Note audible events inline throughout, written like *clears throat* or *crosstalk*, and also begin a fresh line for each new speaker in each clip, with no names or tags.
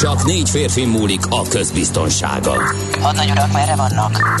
Csak négy férfi múlik a közbiztonsága.
Hadnagy urak, merre vannak?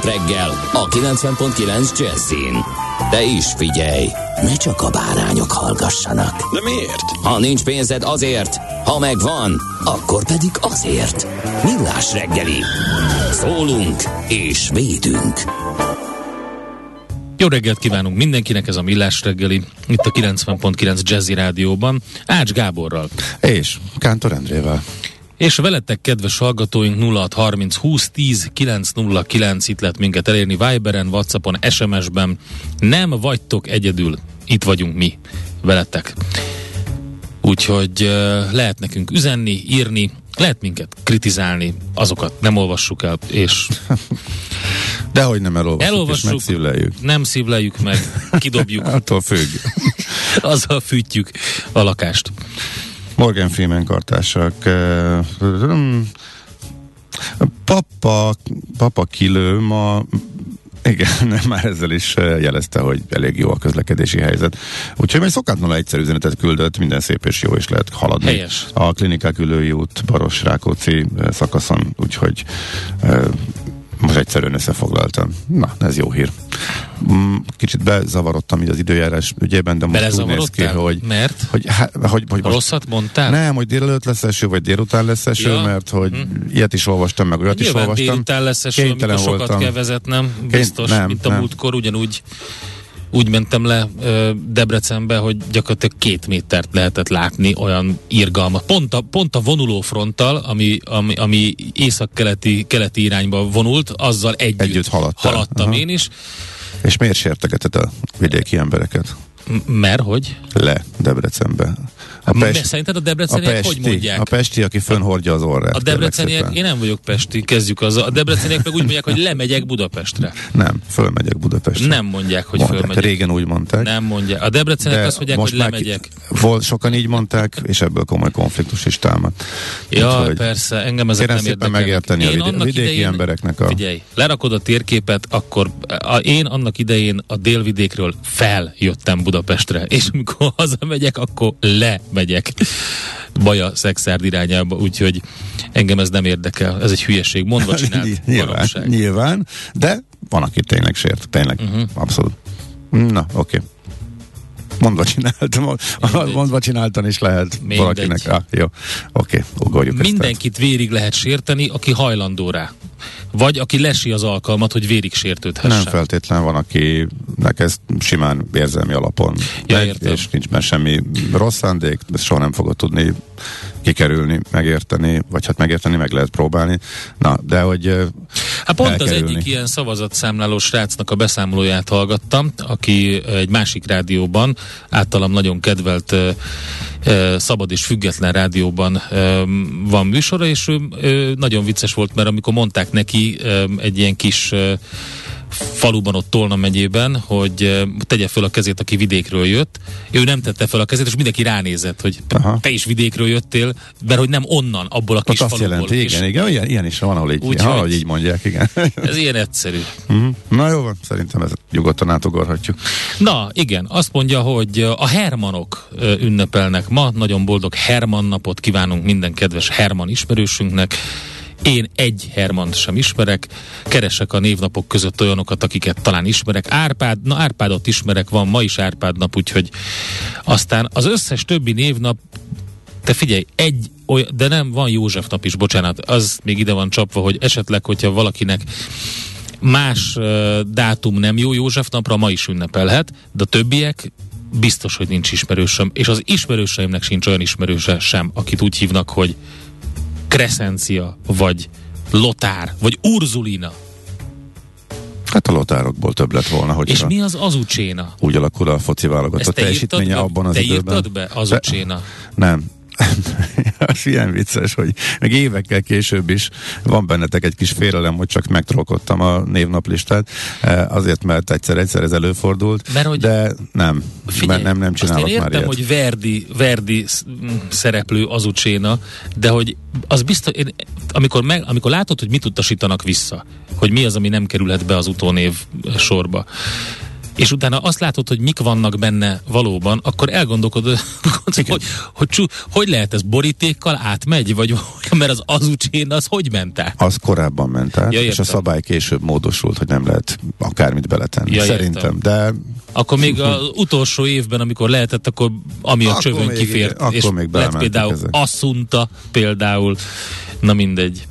reggel a 90.9 Jazzin. De is figyelj, ne csak a bárányok hallgassanak.
De miért?
Ha nincs pénzed azért, ha megvan, akkor pedig azért. Millás reggeli. Szólunk és védünk.
Jó reggelt kívánunk mindenkinek, ez a Millás reggeli, itt a 90.9 Jazzy Rádióban, Ács Gáborral.
És Kántor Endrével.
És veletek, kedves hallgatóink, 0630 20 10 909, itt lehet minket elérni Viberen, Whatsappon, SMS-ben. Nem vagytok egyedül, itt vagyunk mi, veletek. Úgyhogy lehet nekünk üzenni, írni, lehet minket kritizálni, azokat nem olvassuk el, és *laughs*
Dehogy nem elolvassuk,
elolvassuk,
és megszívleljük.
nem szívleljük meg, kidobjuk, *laughs*
Attól függ. *laughs*
azzal fűtjük a lakást.
Morgan Freeman kartársak. hmm, Papa, papa kilő ma igen, *laughs* már ezzel is jelezte, hogy elég jó a közlekedési helyzet. Úgyhogy egy szokatlanul egyszerű üzenetet küldött, minden szép és jó is lehet haladni.
Helyes.
A klinikák ülői út Baros Rákóczi szakaszon, úgyhogy most egyszerűen összefoglaltam. Na, ez jó hír. Mm, Kicsit bezavarodtam így az időjárás ügyében, de most úgy néz ki, hogy,
Mert?
hogy, há- hogy, hogy most
Rosszat mondtál?
nem, hogy délelőtt lesz eső, vagy délután lesz eső,
Ja.
mert hogy
Hm.
ilyet is olvastam, meg olyat is
Nyilván
olvastam.
délután lesz eső, amikor sokat
voltam.
kell vezetnem, biztos,
nem,
mint a
nem.
múltkor, ugyanúgy úgy mentem le ö, Debrecenbe, hogy gyakorlatilag két métert lehetett látni, olyan irgalma. Pont a, pont a vonulófronttal, ami, ami, ami észak-keleti keleti irányba vonult, azzal együtt,
Együtt haladtál.
haladtam
Aha.
én is.
És miért sértegeted a vidéki embereket?
Mert hogy?
Le Debrecenbe. A
Mert szerinted a debreceniek hogy mondják?
a Pesti, aki fönhordja az orrát.
A debreceniek, én nem vagyok pesti, kezdjük azzal. A debreceniek meg úgy mondják, hogy lemegyek Budapestre.
Nem, fölmegyek Budapestre.
Nem mondják, hogy
mondják.
fölmegyek.
Régen úgy mondták.
Nem mondják. A debreceniek azt mondják, hogy
már
lemegyek.
Volt, sokan így mondták, és ebből komoly konfliktus is támad.
Ja,
Úgyhogy
persze, engem ezek nem érdekelnek.
megérteni a
Én
vidé-
annak
vidéki embereknek a-
Figyelj, lerakod a térképet, akkor a, én annak idején a délvidékről feljöttem Budapestre, és amikor *laughs* hazamegyek, akkor lemegyek Baja Szexárd irányába, úgyhogy engem ez nem érdekel. Ez egy hülyeség. Mondva *laughs* csinált
nyilván, nyilván, de van, aki tényleg sért, tényleg, uh-huh. abszolút. Na, oké. Mondva csináltam, mondva csináltan is lehet
Mindegy.
valakinek. Ah, jó, oké, ugorjuk ezt.
Mindenkit vérig lehet sérteni, aki hajlandó rá. Vagy aki lesi az alkalmat, hogy vérig sértődhessen.
Nem feltétlen van, akinek ez simán érzelmi alapon
Ja,
megy, és nincs benne semmi rossz szándék, ezt soha nem fogod tudni kikerülni, megérteni, vagy hát megérteni, meg lehet próbálni. Na, de hogy
Hát pont az
elkerülni.
egyik ilyen szavazatszámláló srácnak a beszámolóját hallgattam, aki egy másik rádióban, általam nagyon kedvelt szabad és független rádióban van műsora, és ő, nagyon vicces volt, mert amikor mondták neki egy ilyen kis faluban ott Tolna megyében, hogy ö, tegye föl a kezét, aki vidékről jött. Ő nem tette fel a kezét, és mindenki ránézett, hogy
Aha.
te is vidékről jöttél, mert hogy nem onnan, abból a kis
azt
faluból.
jelenti,
És
igen, igen, ilyen, ilyen is van, ahol így,
Úgy,
ahol
hogy-
így mondják, igen. *laughs*
Ez ilyen egyszerű.
Mhm. Na jó van, szerintem ezt nyugodtan átugorhatjuk.
Na, igen, azt mondja, hogy a Hermanok ö, ünnepelnek ma, nagyon boldog Herman napot kívánunk minden kedves Herman ismerősünknek. Én egy Hermant sem ismerek, keresek a névnapok között olyanokat, akiket talán ismerek. Árpád, na Árpádot ismerek, van ma is Árpád nap, úgyhogy aztán az összes többi névnap, te figyelj, egy olyan, de nem, van József nap is, bocsánat, az még ide van csapva, hogy esetleg, hogyha valakinek más uh, dátum nem jó József napra, ma is ünnepelhet, de a többiek biztos, hogy nincs ismerősöm, és az ismerőseimnek sincs olyan ismerőse sem, akit úgy hívnak, hogy Crescencia, vagy Lotár, vagy Urzulina.
Hát a lotárokból több lett volna, hogy
És mi az azucséna?
úgy alakul a foci válogatott
te
teljesítménye abban az
te
időben.
írtad be? Azucséna.
Nem. *laughs* az ilyen vicces, hogy meg évekkel később is van bennetek egy kis félelem, hogy csak megtrollkodtam a névnaplistát, eh, azért, mert egyszer-egyszer ez előfordult,
Mert hogy-
de nem,
Figyelj,
mert nem, nem csinálok
azt én
már
értem,
ilyet.
hogy Verdi, Verdi sz- m, szereplő azucséna, de hogy az biztos, én, amikor, meg, amikor látod, hogy mit utasítanak vissza, hogy mi az, ami nem kerülhet be az utónév sorba, és utána azt látod, hogy mik vannak benne valóban, akkor elgondolkodod, *laughs* hogy, hogy, hogy, lehet ez borítékkal átmegy, vagy mert az azucsén az hogy ment át?
Az korábban ment át,
Ja,
és a szabály később módosult, hogy nem lehet akármit beletenni.
Ja,
Szerintem,
értem.
de
Akkor még az utolsó évben, amikor lehetett, akkor ami a csövön kifért,
akkor
és
még
lett például
ezek.
Asszunta például, na mindegy.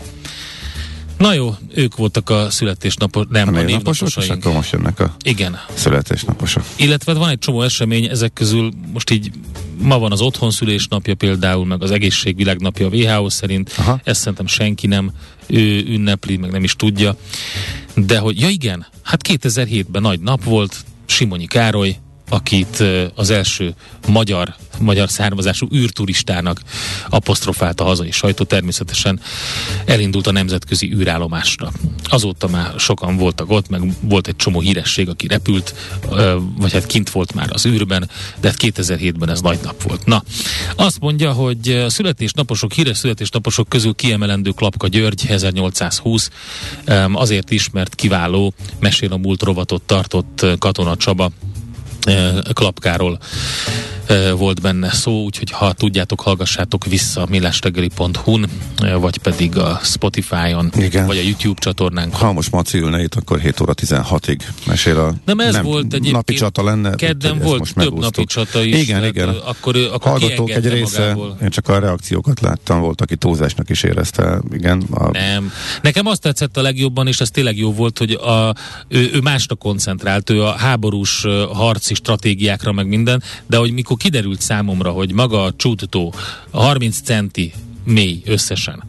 Na jó, ők voltak a születésnapos, nem,
a
a,
névnaposok, és akkor most jönnek a
Igen.
születésnaposok.
Illetve van egy csomó esemény, ezek közül most így ma van az otthon szülésnapja például, meg az egészségvilágnapja a WHO szerint.
Aha.
Ezt szerintem senki nem ő ünnepli, meg nem is tudja. De hogy, ja igen, hát 2007-ben nagy nap volt, Simonyi Károly, akit az első magyar, magyar származású űrturistának apostrofált a hazai sajtó, természetesen elindult a nemzetközi űrállomásra. Azóta már sokan voltak ott, meg volt egy csomó híresség, aki repült, vagy hát kint volt már az űrben, de hát 2007-ben ez nagy nap volt. Na, azt mondja, hogy a születésnaposok, híres születésnaposok közül kiemelendő Klapka György 1820, öm, azért is, mert kiváló mesél a múlt rovatot tartott Katona Csaba klapkáról. eh, volt benne szó, úgyhogy ha tudjátok, hallgassátok vissza a millástegeli.hu-n, vagy pedig a Spotify-on,
Igen.
vagy a YouTube csatornánk.
Ha most Maci ülne itt, akkor 7 óra 16-ig mesél a...
Nem ez volt egyébként.
Napi csata lenne.
Kedden volt
most
több
megúsztuk.
napi csata is.
Igen,
tehát,
igen.
Akkor, akkor
Hallgatók egy része,
magából.
én csak a reakciókat láttam, volt, aki túlzásnak is érezte, igen. A,
Nem. Nekem azt tetszett a legjobban, és ez tényleg jó volt, hogy a, ő, ő másra koncentrált, ő a háborús harci stratégiákra, meg minden, de hogy mikor kiderült számomra, hogy maga a csútutó 30 centi mély összesen,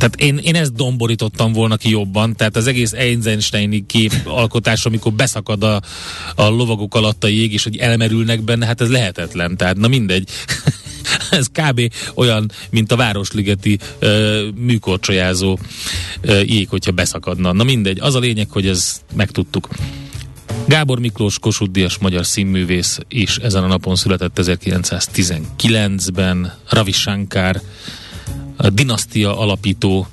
tehát én, én ezt domborítottam volna ki jobban, tehát az egész Einsteini kép alkotás, amikor beszakad a, a lovagok alatt a jég, és hogy elmerülnek benne, hát ez lehetetlen, tehát na mindegy. *laughs* ez kb. olyan, mint a Városligeti ö, műkorcsolyázó ö, jég, hogyha beszakadna. Na mindegy, az a lényeg, hogy ez megtudtuk. Gábor Miklós Kossuth Díjas magyar színművész is ezen a napon született 1919-ben, Ravi Shankar, a dinasztia alapító,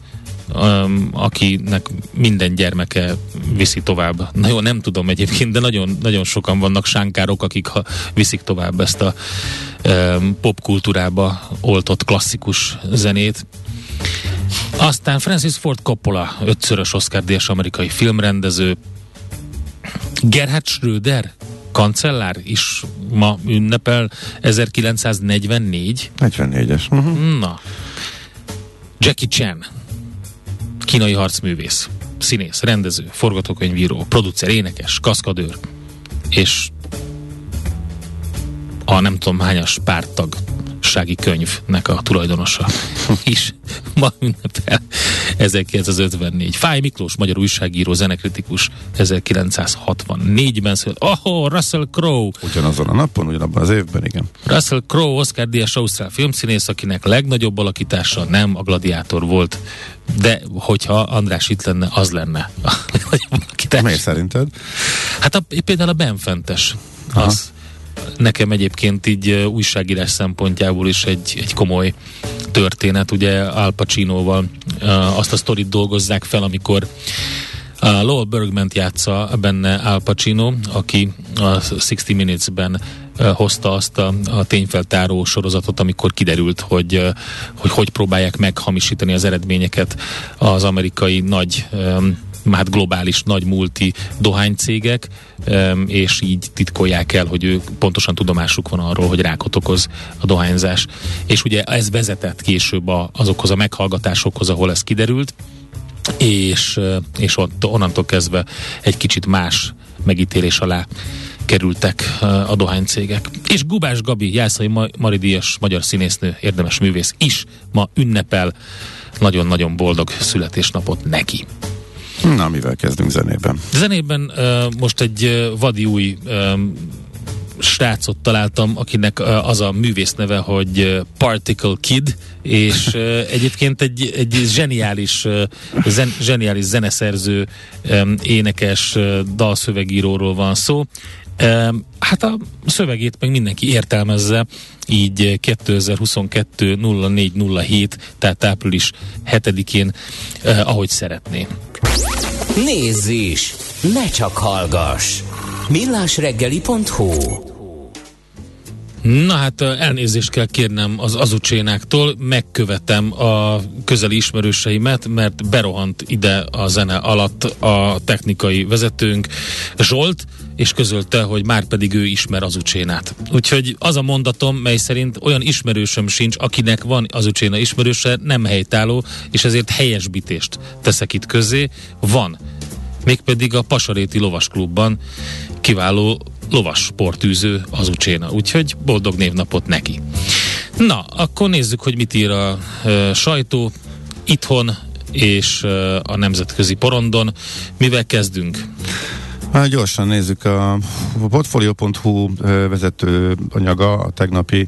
um, akinek minden gyermeke viszi tovább. Na jó, nem tudom egyébként, de nagyon, nagyon sokan vannak sánkárok, akik ha viszik tovább ezt a um, popkultúrába oltott klasszikus zenét. Aztán Francis Ford Coppola, ötszörös Oscar-díjas amerikai filmrendező, Gerhard Schröder, kancellár is ma ünnepel 1944.
44-es. Uh-huh.
Na. Jackie Chan, kínai harcművész, színész, rendező, forgatókönyvíró, producer, énekes, kaszkadőr, és a nem tudom hányas pártagsági könyvnek a tulajdonosa is ma ünnepel 1954. Fáj Miklós, magyar újságíró, zenekritikus 1964-ben született. Oh, Russell Crowe,
Ugyanazon a napon, ugyanabban az évben, igen.
Russell Crowe, Oscar Díjas ausztrál filmszínész, akinek legnagyobb alakítása nem a gladiátor volt, de hogyha András itt lenne, az lenne a *laughs* legnagyobb alakítás.
Miért szerinted?
Hát a, például a Benfentes, az nekem egyébként így újságírás szempontjából is egy, egy komoly történet, ugye Al Pacinoval azt a sztorit dolgozzák fel, amikor a Lowell Bergman játsza benne Al Pacino, aki a 60 Minutes-ben hozta azt a, a tényfeltáró sorozatot, amikor kiderült, hogy, hogy hogy próbálják meghamisítani az eredményeket az amerikai nagy öm, hát globális nagy multi dohánycégek, és így titkolják el, hogy ők pontosan tudomásuk van arról, hogy rákot okoz a dohányzás. És ugye ez vezetett később a, azokhoz a meghallgatásokhoz, ahol ez kiderült, és, ö, és ott, onnantól kezdve egy kicsit más megítélés alá kerültek ö, a dohánycégek. És Gubás Gabi, Jászai Ma- Mari Díjas magyar színésznő, érdemes művész is ma ünnepel nagyon-nagyon boldog születésnapot neki.
Na, mivel kezdünk zenében?
Zenében uh, most egy uh, vadi új um, srácot találtam, akinek az a művész neve, hogy Particle Kid, és *laughs* egyébként egy, egy zseniális, zen, zseniális zeneszerző, énekes, dalszövegíróról van szó. Hát a szövegét meg mindenki értelmezze, így 2022 0407, tehát április 7-én, ahogy szeretné.
Nézz is! Ne csak hallgass! millásreggeli.hu
Na hát elnézést kell kérnem az azucsénáktól, megkövetem a közeli ismerőseimet, mert berohant ide a zene alatt a technikai vezetőnk Zsolt, és közölte, hogy már pedig ő ismer azucsénát. Úgyhogy az a mondatom, mely szerint olyan ismerősöm sincs, akinek van azucséna ismerőse, nem helytálló, és ezért helyesbítést teszek itt közé. Van mégpedig a Pasaréti Lovasklubban kiváló lovas sportűző az Ucséna, úgyhogy boldog névnapot neki. Na, akkor nézzük, hogy mit ír a e, sajtó itthon és e, a nemzetközi porondon. Mivel kezdünk?
Hát gyorsan nézzük a portfolio.hu vezető anyaga, a tegnapi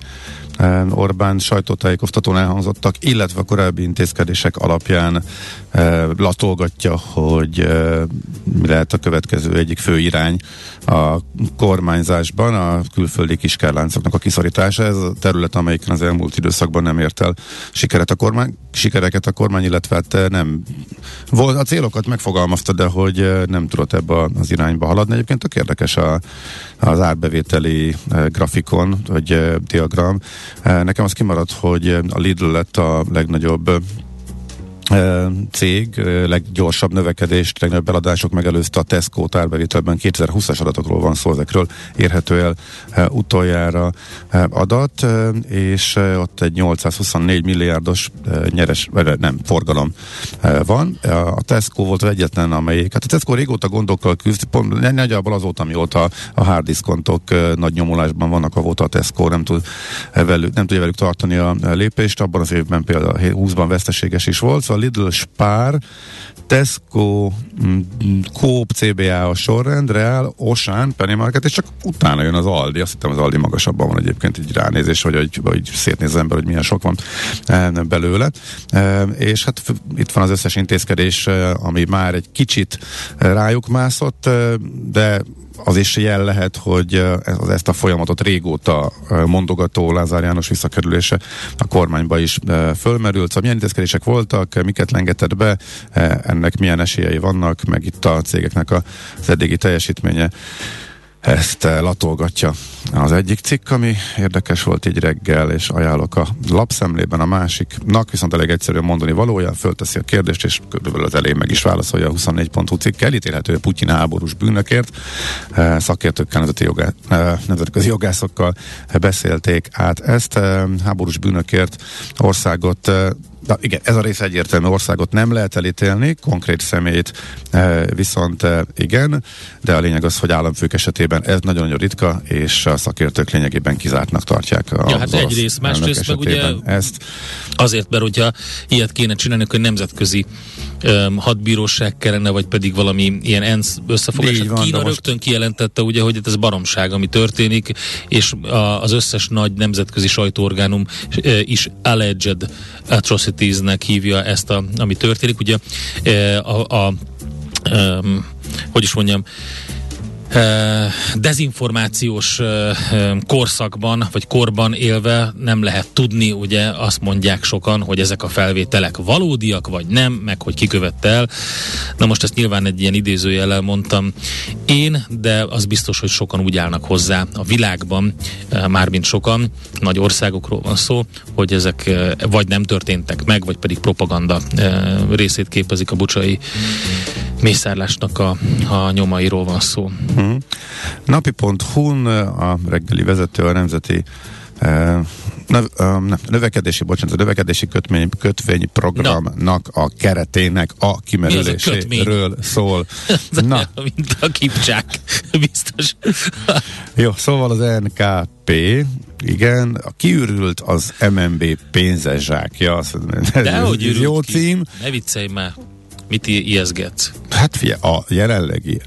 Orbán sajtótájékoztatón elhangzottak, illetve a korábbi intézkedések alapján e, latolgatja, hogy e, mi lehet a következő egyik fő irány a kormányzásban, a külföldi kiskárláncoknak a kiszorítása. Ez a terület, amelyiken az elmúlt időszakban nem ért el sikeret a kormány, sikereket a kormány, illetve hát nem volt, a célokat megfogalmazta, de hogy nem tudott ebbe az irányba haladni. Egyébként tök érdekes a, az árbevételi grafikon, vagy diagram, Nekem az kimaradt, hogy a Lidl lett a legnagyobb cég leggyorsabb növekedést, legnagyobb eladások megelőzte a Tesco tárbevételben 2020-as adatokról van szó, ezekről érhető el utoljára adat, és ott egy 824 milliárdos nyeres, nem, forgalom van. A Tesco volt az egyetlen, amelyik, hát a Tesco régóta gondokkal küzd, pont nagyjából azóta, amióta a hard diszkontok nagy nyomulásban vannak, avóta a Tesco nem, tud velük, nem tudja velük tartani a lépést, abban az évben például 20-ban veszteséges is volt, szóval Lidl, Spár, Tesco, mm, Coop, CBA a sorrend, Real, Ocean, Penny Market, és csak utána jön az Aldi. Azt hittem az Aldi magasabban van egyébként egy ránézés, hogy, hogy, hogy szétnéz az ember, hogy milyen sok van eh, belőle. Eh, és hát itt van az összes intézkedés, eh, ami már egy kicsit rájuk mászott, de az is jel lehet, hogy ez, ezt a folyamatot régóta mondogató Lázár János visszakerülése a kormányba is fölmerült. Szóval milyen intézkedések voltak, miket lengetett be, ennek milyen esélyei vannak, meg itt a cégeknek az eddigi teljesítménye ezt eh, latolgatja az egyik cikk, ami érdekes volt így reggel, és ajánlok a lapszemlében a másiknak, viszont elég egyszerűen mondani valója, fölteszi a kérdést, és körülbelül az elején meg is válaszolja a 24.hu cikk. Elítélhető Putyin háborús bűnökért. Eh, szakértőkkel, nemzeti jogá, eh, nemzetközi jogászokkal beszélték át ezt. Háborús bűnökért országot Na igen, ez a rész egyértelmű országot nem lehet elítélni, konkrét személyt e, viszont e, igen, de a lényeg az, hogy államfők esetében ez nagyon-nagyon ritka, és a szakértők lényegében kizártnak tartják. A
ja, hát egyrészt, másrészt meg ugye ezt. azért, mert hogyha ilyet kéne csinálni, hogy nemzetközi um, hadbíróság kellene, vagy pedig valami ilyen ENSZ összefogás. Így van, Kína rögtön most... kijelentette, ugye, hogy ez baromság, ami történik, és a, az összes nagy nemzetközi sajtóorgánum e, is alleged atrocities-nek hívja ezt, a, ami történik. Ugye e, a, a, a hogy is mondjam, dezinformációs korszakban, vagy korban élve nem lehet tudni, ugye azt mondják sokan, hogy ezek a felvételek valódiak, vagy nem, meg hogy kikövette el. Na most ezt nyilván egy ilyen idézőjellel mondtam én, de az biztos, hogy sokan úgy állnak hozzá a világban, mármint sokan, nagy országokról van szó, hogy ezek vagy nem történtek meg, vagy pedig propaganda részét képezik a bucsai mészárlásnak a, a nyomairól van szó.
Uh-huh. Napi.hu-n a reggeli vezető a nemzeti uh, növekedési, bocsánat, a növekedési kötmény, kötvény programnak a keretének a kimerüléséről szól.
Na. Mint a kipcsák, *laughs* biztos. *laughs*
Jó, szóval az NKP, igen, a kiürült az MNB pénzes zsákja.
De hogy jó ki? cím. Ne viccelj már. Mit ijeszgetsz?
Hát figyelj, a jelenlegi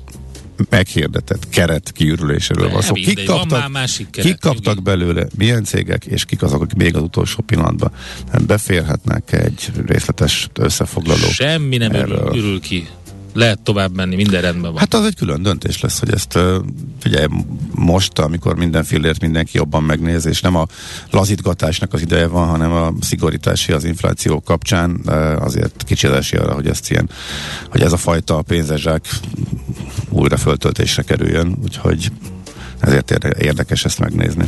meghirdetett keret kiürüléséről van szó. Kik kaptak,
másik keret,
kik kaptak belőle, milyen cégek, és kik azok, akik még az utolsó pillanatban beférhetnek egy részletes összefoglaló.
Semmi nem
Erről.
örül ki. Lehet tovább menni, minden rendben van.
Hát az egy külön döntés lesz, hogy ezt figyelj, most, amikor minden fillért mindenki jobban megnéz, és nem a lazítgatásnak az ideje van, hanem a szigorítási az infláció kapcsán, azért kicsi az esély arra, hogy ezt ilyen, hogy ez a fajta pénzezsák újra föltöltésre kerüljön, úgyhogy ezért érde- érdekes ezt megnézni.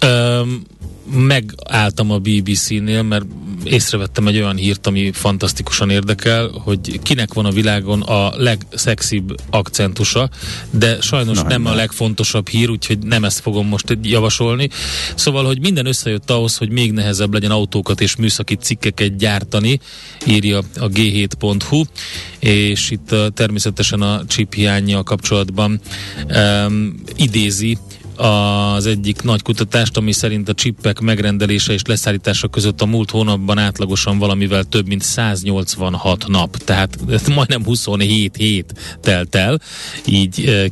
Öm, megálltam a BBC-nél, mert észrevettem egy olyan hírt, ami fantasztikusan érdekel, hogy kinek van a világon a legszexibb akcentusa, de sajnos
Na,
nem
na.
a legfontosabb hír, úgyhogy nem ezt fogom most javasolni. Szóval, hogy minden összejött ahhoz, hogy még nehezebb legyen autókat és műszaki cikkeket gyártani, írja a g7.hu, és itt természetesen a chip hiányjal kapcsolatban um, idézi az egyik nagy kutatást, ami szerint a csippek megrendelése és leszállítása között a múlt hónapban átlagosan valamivel több mint 186 nap, tehát majdnem 27 hét telt el, így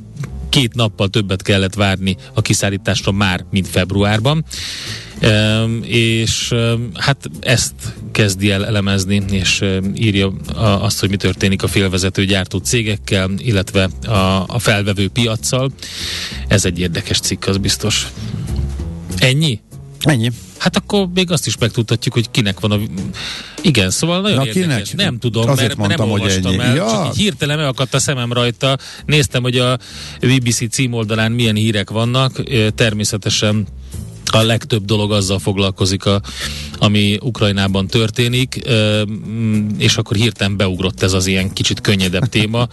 két nappal többet kellett várni a kiszállításra már, mint februárban. És hát ezt kezdi el elemezni, és írja azt, hogy mi történik a félvezető gyártó cégekkel, illetve a, a felvevő piaccal. Ez egy érdekes cikk, az biztos. Ennyi?
Ennyi.
Hát akkor még azt is megtudhatjuk, hogy kinek van a... Igen, szóval nagyon
Na,
érdekes.
kinek?
Nem tudom,
Azért
mert, nem
mondtam, hogy
olvastam
ennyi.
el,
Ja.
csak így hirtelen megakadt a szemem rajta. Néztem, hogy a BBC címoldalán milyen hírek vannak. Természetesen a legtöbb dolog azzal foglalkozik, a, ami Ukrajnában történik, mm, és akkor hirtelen beugrott ez az ilyen kicsit könnyedebb téma. *laughs*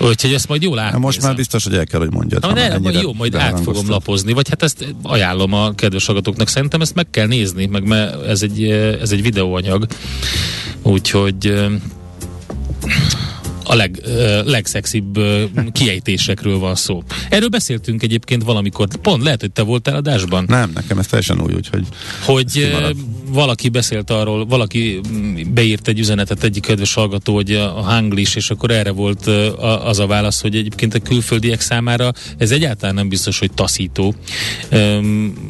Úgyhogy ezt majd jól átnézem.
most már biztos, hogy el kell, hogy mondjad.
Na, majd
ennyire
jó, majd át fogom lapozni, vagy hát ezt ajánlom a kedves hallgatóknak. Szerintem ezt meg kell nézni, meg me, ez egy, ez egy videóanyag. Úgyhogy a leg, legszexibb kiejtésekről van szó. Erről beszéltünk egyébként valamikor, pont lehet, hogy te voltál adásban,
Nem, nekem ez teljesen új, úgyhogy
hogy valaki beszélt arról, valaki mm, beírt egy üzenetet egyik kedves hallgató, hogy a hanglis, és akkor erre volt az a válasz, hogy egyébként a külföldiek számára ez egyáltalán nem biztos, hogy taszító.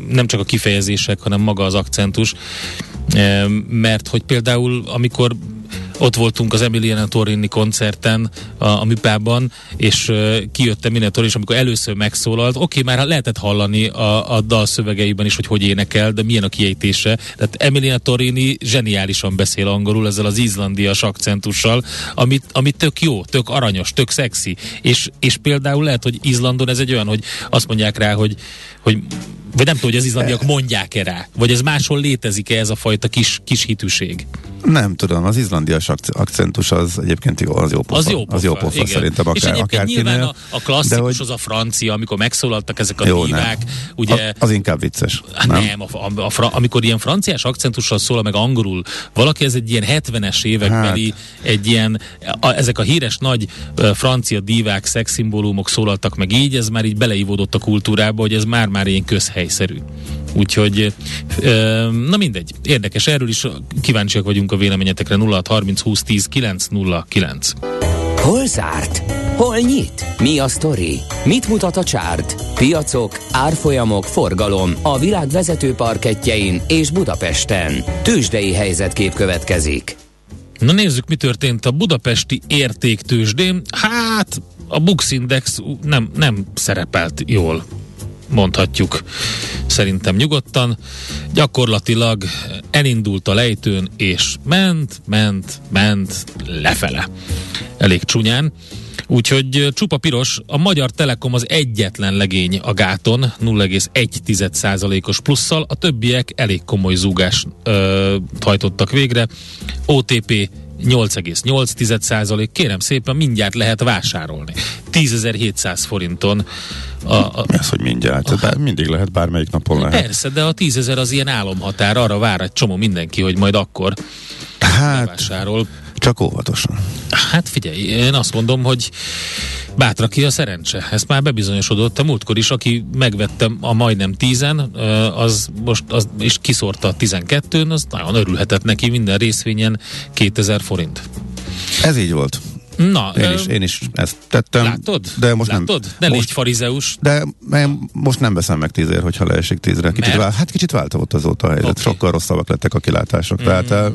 Nem csak a kifejezések, hanem maga az akcentus. Mert hogy például, amikor ott voltunk az Emiliana Torini koncerten a, a Műpában, és uh, kijött Emiliana Torini, és amikor először megszólalt, oké, már lehetett hallani a, a dal szövegeiben is, hogy hogy énekel, de milyen a kiejtése. Tehát Emiliana Torini zseniálisan beszél angolul ezzel az izlandias akcentussal, amit, amit tök jó, tök aranyos, tök szexi. És, és például lehet, hogy Izlandon ez egy olyan, hogy azt mondják rá, hogy, hogy vagy nem tudom, hogy az izlandiak mondják-e rá, vagy ez máshol létezik-e ez a fajta kis, kis hitűség.
Nem tudom, az izlandias akc- akcentus az egyébként az jó pofa.
Az jó pofa,
az jó pofa
igen.
szerintem
És
akár,
egyébként nyilván
akárkinél.
a, a klasszikus
de hogy-
az a francia, amikor megszólaltak ezek a
Jó, nem.
ugye...
A, az inkább vicces.
Hát
nem?
nem, a, a, a, fra, amikor ilyen franciás akcentussal szól, meg angolul, valaki ez egy ilyen 70-es évekbeli, hát. egy ilyen, a, ezek a híres nagy uh, francia divák, szexszimbólumok szólaltak meg így, ez már így beleívódott a kultúrába, hogy ez már-már ilyen közhelyszerű. Úgyhogy, na mindegy, érdekes, erről is kíváncsiak vagyunk a véleményetekre 0630 20 10 909.
Hol zárt? Hol nyit? Mi a sztori? Mit mutat a csárt? Piacok, árfolyamok, forgalom a világ vezető parketjein és Budapesten. Tősdei helyzetkép következik.
Na nézzük, mi történt a budapesti értéktősdén. Hát, a Bux Index nem, nem szerepelt jól, mondhatjuk szerintem nyugodtan. Gyakorlatilag elindult a lejtőn, és ment, ment, ment lefele. Elég csúnyán. Úgyhogy csupa piros, a Magyar Telekom az egyetlen legény a gáton, 0,1%-os plusszal, a többiek elég komoly zúgás ö, hajtottak végre. OTP 8,8%, kérem szépen, mindjárt lehet vásárolni. 10.700 forinton. A, a,
Ez, hogy mindjárt. Bár, mindig lehet, bármelyik napon lehet.
persze, de a 10.000 az ilyen álomhatár, arra vár egy csomó mindenki, hogy majd akkor
Hát,
vásárol.
Csak óvatosan.
Hát figyelj, én azt mondom, hogy bátra ki a szerencse. Ez már bebizonyosodott a múltkor is, aki megvette a majdnem tízen, az most az is kiszórta a 12-n, az nagyon örülhetett neki minden részvényen 2000 forint.
Ez így volt.
Na,
Én
ö,
is, én is ezt tettem.
látod?
De most
látod?
nem.
Ne
most,
légy farizeus.
de én most nem veszem meg tízért, hogyha leesik tízre. Kicsit vál, hát kicsit változott azóta a helyzet. Okay. Sokkal rosszabbak lettek a kilátások. Mm. Tehát eh,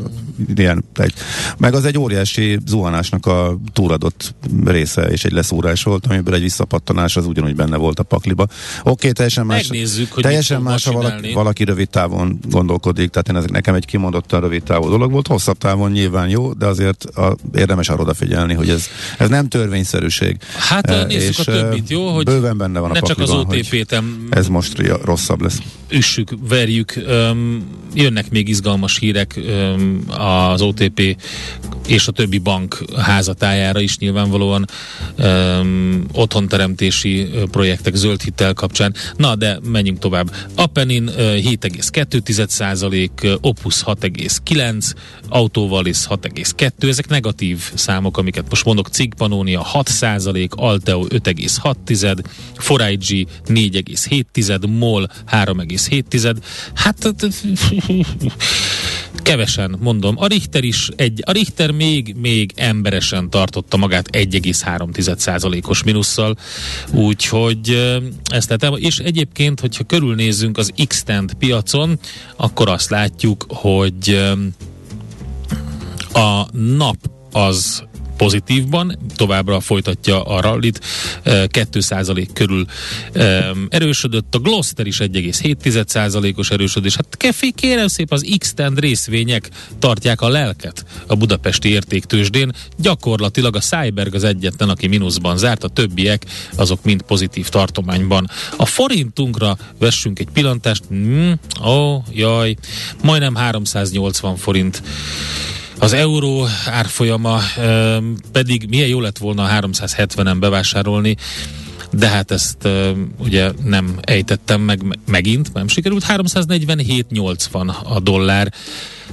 ilyen, egy, meg az egy óriási zuhanásnak a túladott része és egy leszúrás volt, amiből egy visszapattanás az ugyanúgy benne volt a pakliba. Oké, okay, teljesen más.
Megnézzük, hogy
teljesen más, ha valaki, valaki rövid távon gondolkodik, tehát én ez nekem egy kimondottan rövid távú dolog volt, hosszabb távon nyilván jó, de azért a, érdemes arra odafigyelni, hogy ez, ez nem törvényszerűség.
Hát nézzük
és,
a többit, jó? Hogy
bőven benne van
ne
a
csak az em-
ez most rosszabb lesz.
üssük, verjük. Jönnek még izgalmas hírek az OTP és a többi bank házatájára is nyilvánvalóan otthonteremtési projektek zöld hitel kapcsán. Na, de menjünk tovább. Apenin ö, 7,2 százalék, Opus 6,9, Autovalis 6,2, ezek negatív számok, amiket most mondok, Cig Pannonia 6 százalék, Alteo 5,6, Forage 4,7, MOL 3,7, hát kevesen, mondom. A Richter is egy, a Richter még, még emberesen tartotta magát 1,3%-os minusszal, úgyhogy ö, ezt lehetem. És egyébként, hogyha körülnézzünk az x piacon, akkor azt látjuk, hogy ö, a nap az pozitívban, továbbra folytatja a rallit, eh, 2% körül em, erősödött, a Gloster is 1,7%-os erősödés. Hát kefé, kérem szép, az x részvények tartják a lelket a budapesti értéktősdén. Gyakorlatilag a Cyberg az egyetlen, aki mínuszban zárt, a többiek azok mind pozitív tartományban. A forintunkra vessünk egy pillantást. Mm, ó, jaj, majdnem 380 forint az euró árfolyama pedig milyen jó lett volna a 370-en bevásárolni, de hát ezt ugye nem ejtettem meg me- megint, nem sikerült. 347,80 a dollár.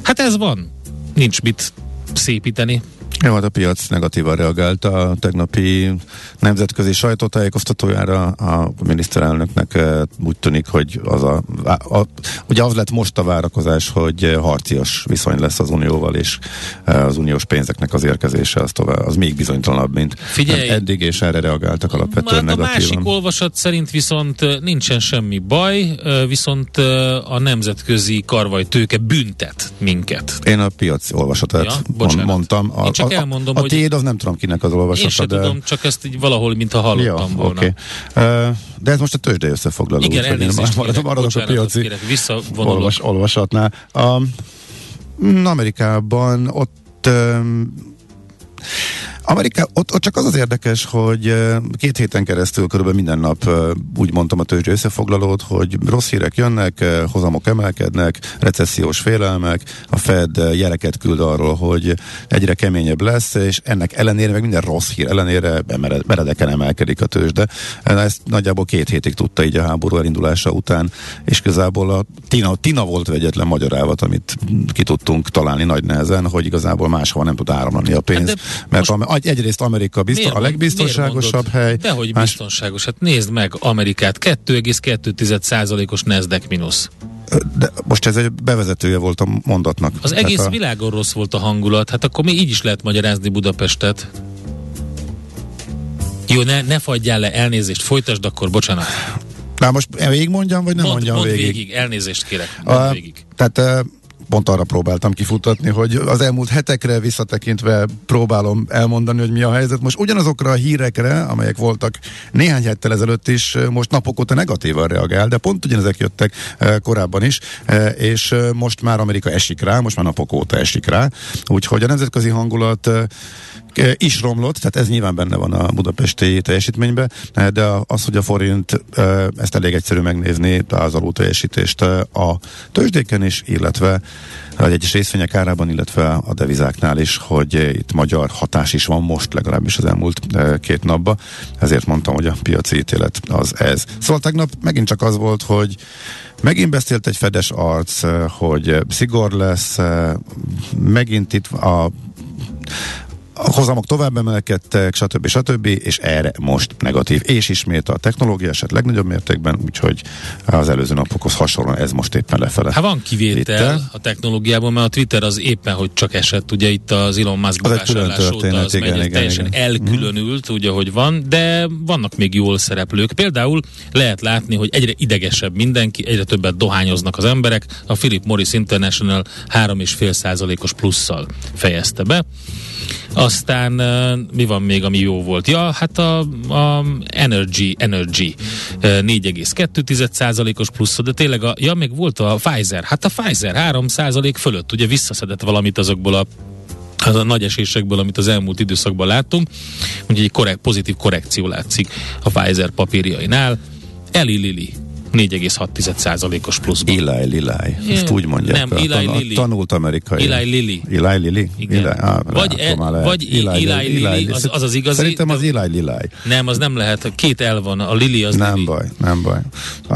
Hát ez van. Nincs mit szépíteni.
Jó, hát a piac negatívan reagált a tegnapi nemzetközi sajtótájékoztatójára. A miniszterelnöknek eh, úgy tűnik, hogy az, a, a, a, ugye az lett most a várakozás, hogy eh, harcias viszony lesz az unióval, és eh, az uniós pénzeknek az érkezése az, tovább, az még bizonytalanabb, mint
Figyelj!
eddig, és erre reagáltak alapvetően
Hát a
negatívan.
másik olvasat szerint viszont ö, nincsen semmi baj, viszont a nemzetközi karvajtőke büntet minket.
Én a piac olvasatát
ja, bocsánat.
mondtam. A,
Én csak elmondom,
a, a tiéd az nem tudom kinek az olvasata,
Én sem
de...
tudom, csak ezt így valahol, mintha hallottam
Jó,
volna.
Okay. De ez most a tőzsdei összefoglaló.
Igen, elnézést
maradok,
kérek,
maradok a piaci olvas, olvasatnál. Um, Amerikában ott Amerika, ott, ott csak az az érdekes, hogy két héten keresztül körülbelül minden nap úgy mondtam a tőzsdei összefoglalót, hogy rossz hírek jönnek, hozamok emelkednek, recessziós félelmek, a Fed jeleket küld arról, hogy egyre keményebb lesz, és ennek ellenére, meg minden rossz hír ellenére mered- meredeken emelkedik a tőzsde. Ezt nagyjából két hétig tudta így a háború elindulása után, és igazából a Tina, Tina volt az egyetlen magyar ávat, amit ki tudtunk találni nagy nehezen, hogy igazából máshova nem tud áramlani a pénz.
Hát de
mert egyrészt Amerika biztos,
Miért
a
mond-
legbiztonságosabb
miért
hely.
Dehogy
más-
biztonságos. Hát nézd meg Amerikát, 2,2%-os Nasdaq mínusz.
De most ez egy bevezetője volt a mondatnak.
Az
Tehát
egész
a,
világon rossz volt a hangulat, hát akkor még így is lehet magyarázni Budapestet. Jó, ne, ne fagyjál le, elnézést, folytasd akkor, bocsánat.
Na most végig mondjam, vagy nem
Mond,
mondjam
mondd
végig?
végig. elnézést kérek,
A,
végig.
tehát eh, pont arra próbáltam kifutatni, hogy az elmúlt hetekre visszatekintve próbálom elmondani, hogy mi a helyzet. Most ugyanazokra a hírekre, amelyek voltak néhány héttel ezelőtt is, most napok óta negatívan reagál, de pont ugyanezek jöttek eh, korábban is, eh, és eh, most már Amerika esik rá, most már napok óta esik rá, úgyhogy a nemzetközi hangulat is romlott, tehát ez nyilván benne van a budapesti teljesítményben, de az, hogy a forint, ezt elég egyszerű megnézni, az alul teljesítést a tőzsdéken is, illetve az egyes részvények árában, illetve a devizáknál is, hogy itt magyar hatás is van most, legalábbis az elmúlt két napban, ezért mondtam, hogy a piaci ítélet az ez. Szóval tegnap megint csak az volt, hogy Megint beszélt egy fedes arc, hogy szigor lesz, megint itt a A hozamok tovább emelkedtek, stb. stb. és erre most negatív. És ismét a technológia eset legnagyobb mértékben, úgyhogy az előző napokhoz hasonlóan ez most éppen lefele.
Hát van kivétel Itt, a technológiában, mert a Twitter az éppen, hogy csak esett, ugye itt az Elon Musk bevásárlás óta az igen, megy, igen, teljesen igen. elkülönült, mm. ugye, hogy van, de vannak még jól szereplők. Például lehet látni, hogy egyre idegesebb mindenki, egyre többet dohányoznak az emberek. A Philip Morris International 3,5 százalékos plusszal fejezte be. Aztán mi van még, ami jó volt? Ja, hát a, a Energy, Energy 4,2%-os plusz, de tényleg a, ja, még volt a Pfizer, hát a Pfizer 3% fölött, ugye visszaszedett valamit azokból a az a nagy esésekből, amit az elmúlt időszakban láttunk, úgyhogy egy korrekt, pozitív korrekció látszik a Pfizer papírjainál. Eli Lilly 4,6%-os pluszban.
Eli Lilly. Ezt úgy mondják.
Nem, Eli Lilly.
Tanult amerikai.
Eli Lilly.
Eli Lilly?
Igen. Eli, á, vagy, e, vagy Eli, Eli Lilly, az, az az igazi.
Szerintem az Eli Lilly.
Nem, az nem lehet. Két el van. A Lili az
Nem
Lili.
baj, nem baj.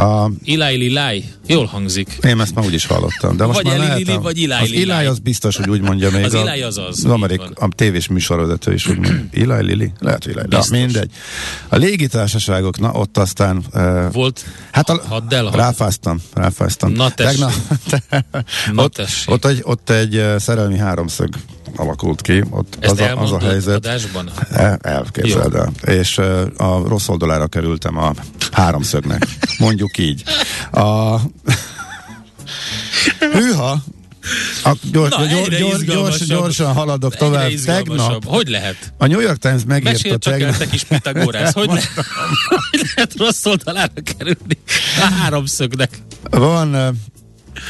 A, Eli Lilly. Jól hangzik.
Én ezt már úgy is hallottam. De most
vagy
már
Eli Lilly, vagy Eli
Az Eli az biztos, hogy úgy mondja még.
az a, Eli az az.
Az amerik, a tévés műsorvezető is úgy mondja. Eli Lilly? Lehet, hogy Eli. Na, mindegy. A légitársaságok, na ott aztán...
Volt
hát a, hadd el, ráfáztam, ráfáztam.
Na Tegnap,
Na ott, ott, egy, ott egy szerelmi háromszög alakult ki. Ott
Ezt
az, a, az a helyzet.
Adásban?
El, elképzeld el. És a rossz oldalára kerültem a háromszögnek. Mondjuk így. A... *laughs* Hűha, a, gyors, Na, gyors, gyors, gyors, gyorsan haladok tovább. Tegnap.
Hogy lehet?
A New York Times megírta
tegnap. Te kis Pitagorász. Hogy, *laughs* le, hogy lehet rossz oldalára kerülni a háromszögnek?
Van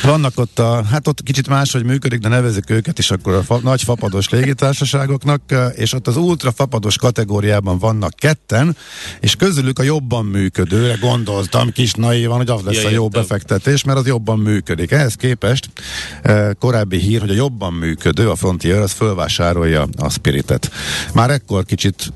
vannak ott a, hát ott kicsit máshogy működik, de nevezik őket is akkor a fa, nagy fapados légitársaságoknak, és ott az ultra fapados kategóriában vannak ketten, és közülük a jobban működőre gondoltam kis naívan, hogy az lesz ja, a jó jöttem. befektetés, mert az jobban működik. Ehhez képest korábbi hír, hogy a jobban működő, a Frontier, az fölvásárolja a Spiritet. Már ekkor kicsit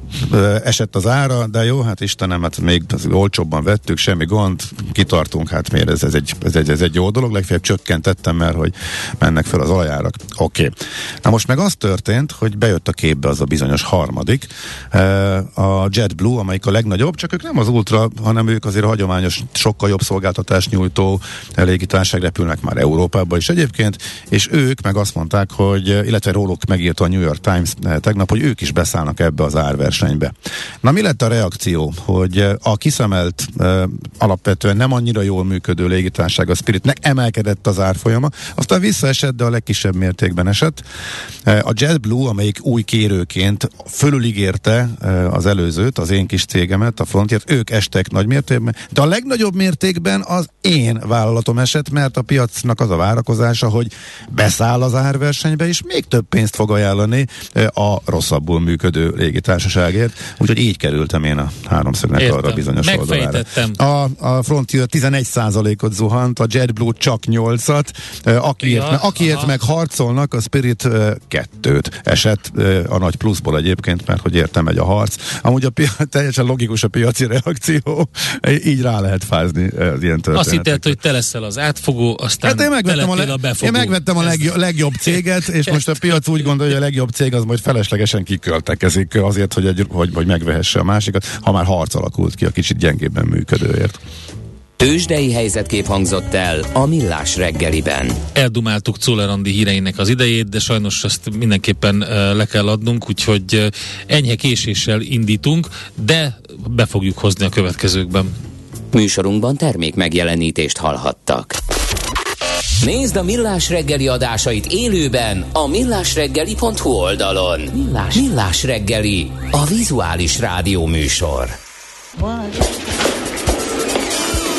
esett az ára, de jó, hát Istenem, hát még olcsóbban vettük, semmi gond, kitartunk, hát miért ez, ez, egy, ez, egy, ez egy jó dolog, legfeljebb csökkentettem, mert hogy mennek fel az olajárak. Oké. Okay. Na most meg az történt, hogy bejött a képbe az a bizonyos harmadik, eh, a JetBlue, amelyik a legnagyobb, csak ők nem az Ultra, hanem ők azért hagyományos, sokkal jobb szolgáltatást nyújtó légitárság repülnek már Európába is egyébként, és ők meg azt mondták, hogy, illetve róluk megírta a New York Times eh, tegnap, hogy ők is beszállnak ebbe az árversenybe. Na mi lett a reakció, hogy eh, a kiszemelt alapvetően nem annyira jól működő légitárság a Spiritnek emelkedett emelkedett az árfolyama, aztán visszaesett, de a legkisebb mértékben esett. E, a JetBlue, amelyik új kérőként fölüligérte e, az előzőt, az én kis cégemet, a Frontiert, ők estek nagy mértékben, de a legnagyobb mértékben az én vállalatom esett, mert a piacnak az a várakozása, hogy beszáll az árversenybe, és még több pénzt fog ajánlani e, a rosszabbul működő légitársaságért. Úgyhogy így kerültem én a háromszögnek Értem. arra bizonyos oldalára. A, a Frontier 11%-ot zuhant, a JetBlue csak 8 8-at, akiért, ja, akiért meg harcolnak, a Spirit kettőt esett a nagy pluszból egyébként, mert hogy értem megy a harc. Amúgy a pia- *laughs* teljesen logikus a piaci reakció, így rá lehet fázni az ilyen.
Azt hitted, hogy te leszel az átfogó, aztán hát én megvettem, a, le- a befogó.
Én megvettem a legjobb, legjobb céget, és most a piac úgy gondolja, hogy a legjobb cég az majd feleslegesen kiköltekezik azért, hogy, egy, hogy, hogy megvehesse a másikat, ha már harc alakult ki a kicsit gyengébben működőért.
Tőzsdei helyzetkép hangzott el a Millás reggeliben.
Eldumáltuk Czoller Andi híreinek az idejét, de sajnos ezt mindenképpen le kell adnunk, úgyhogy enyhe késéssel indítunk, de be fogjuk hozni a következőkben.
Műsorunkban termék megjelenítést hallhattak. Nézd a Millás reggeli adásait élőben a millásreggeli.hu oldalon. Millás, Millás reggeli, a vizuális rádió műsor. What?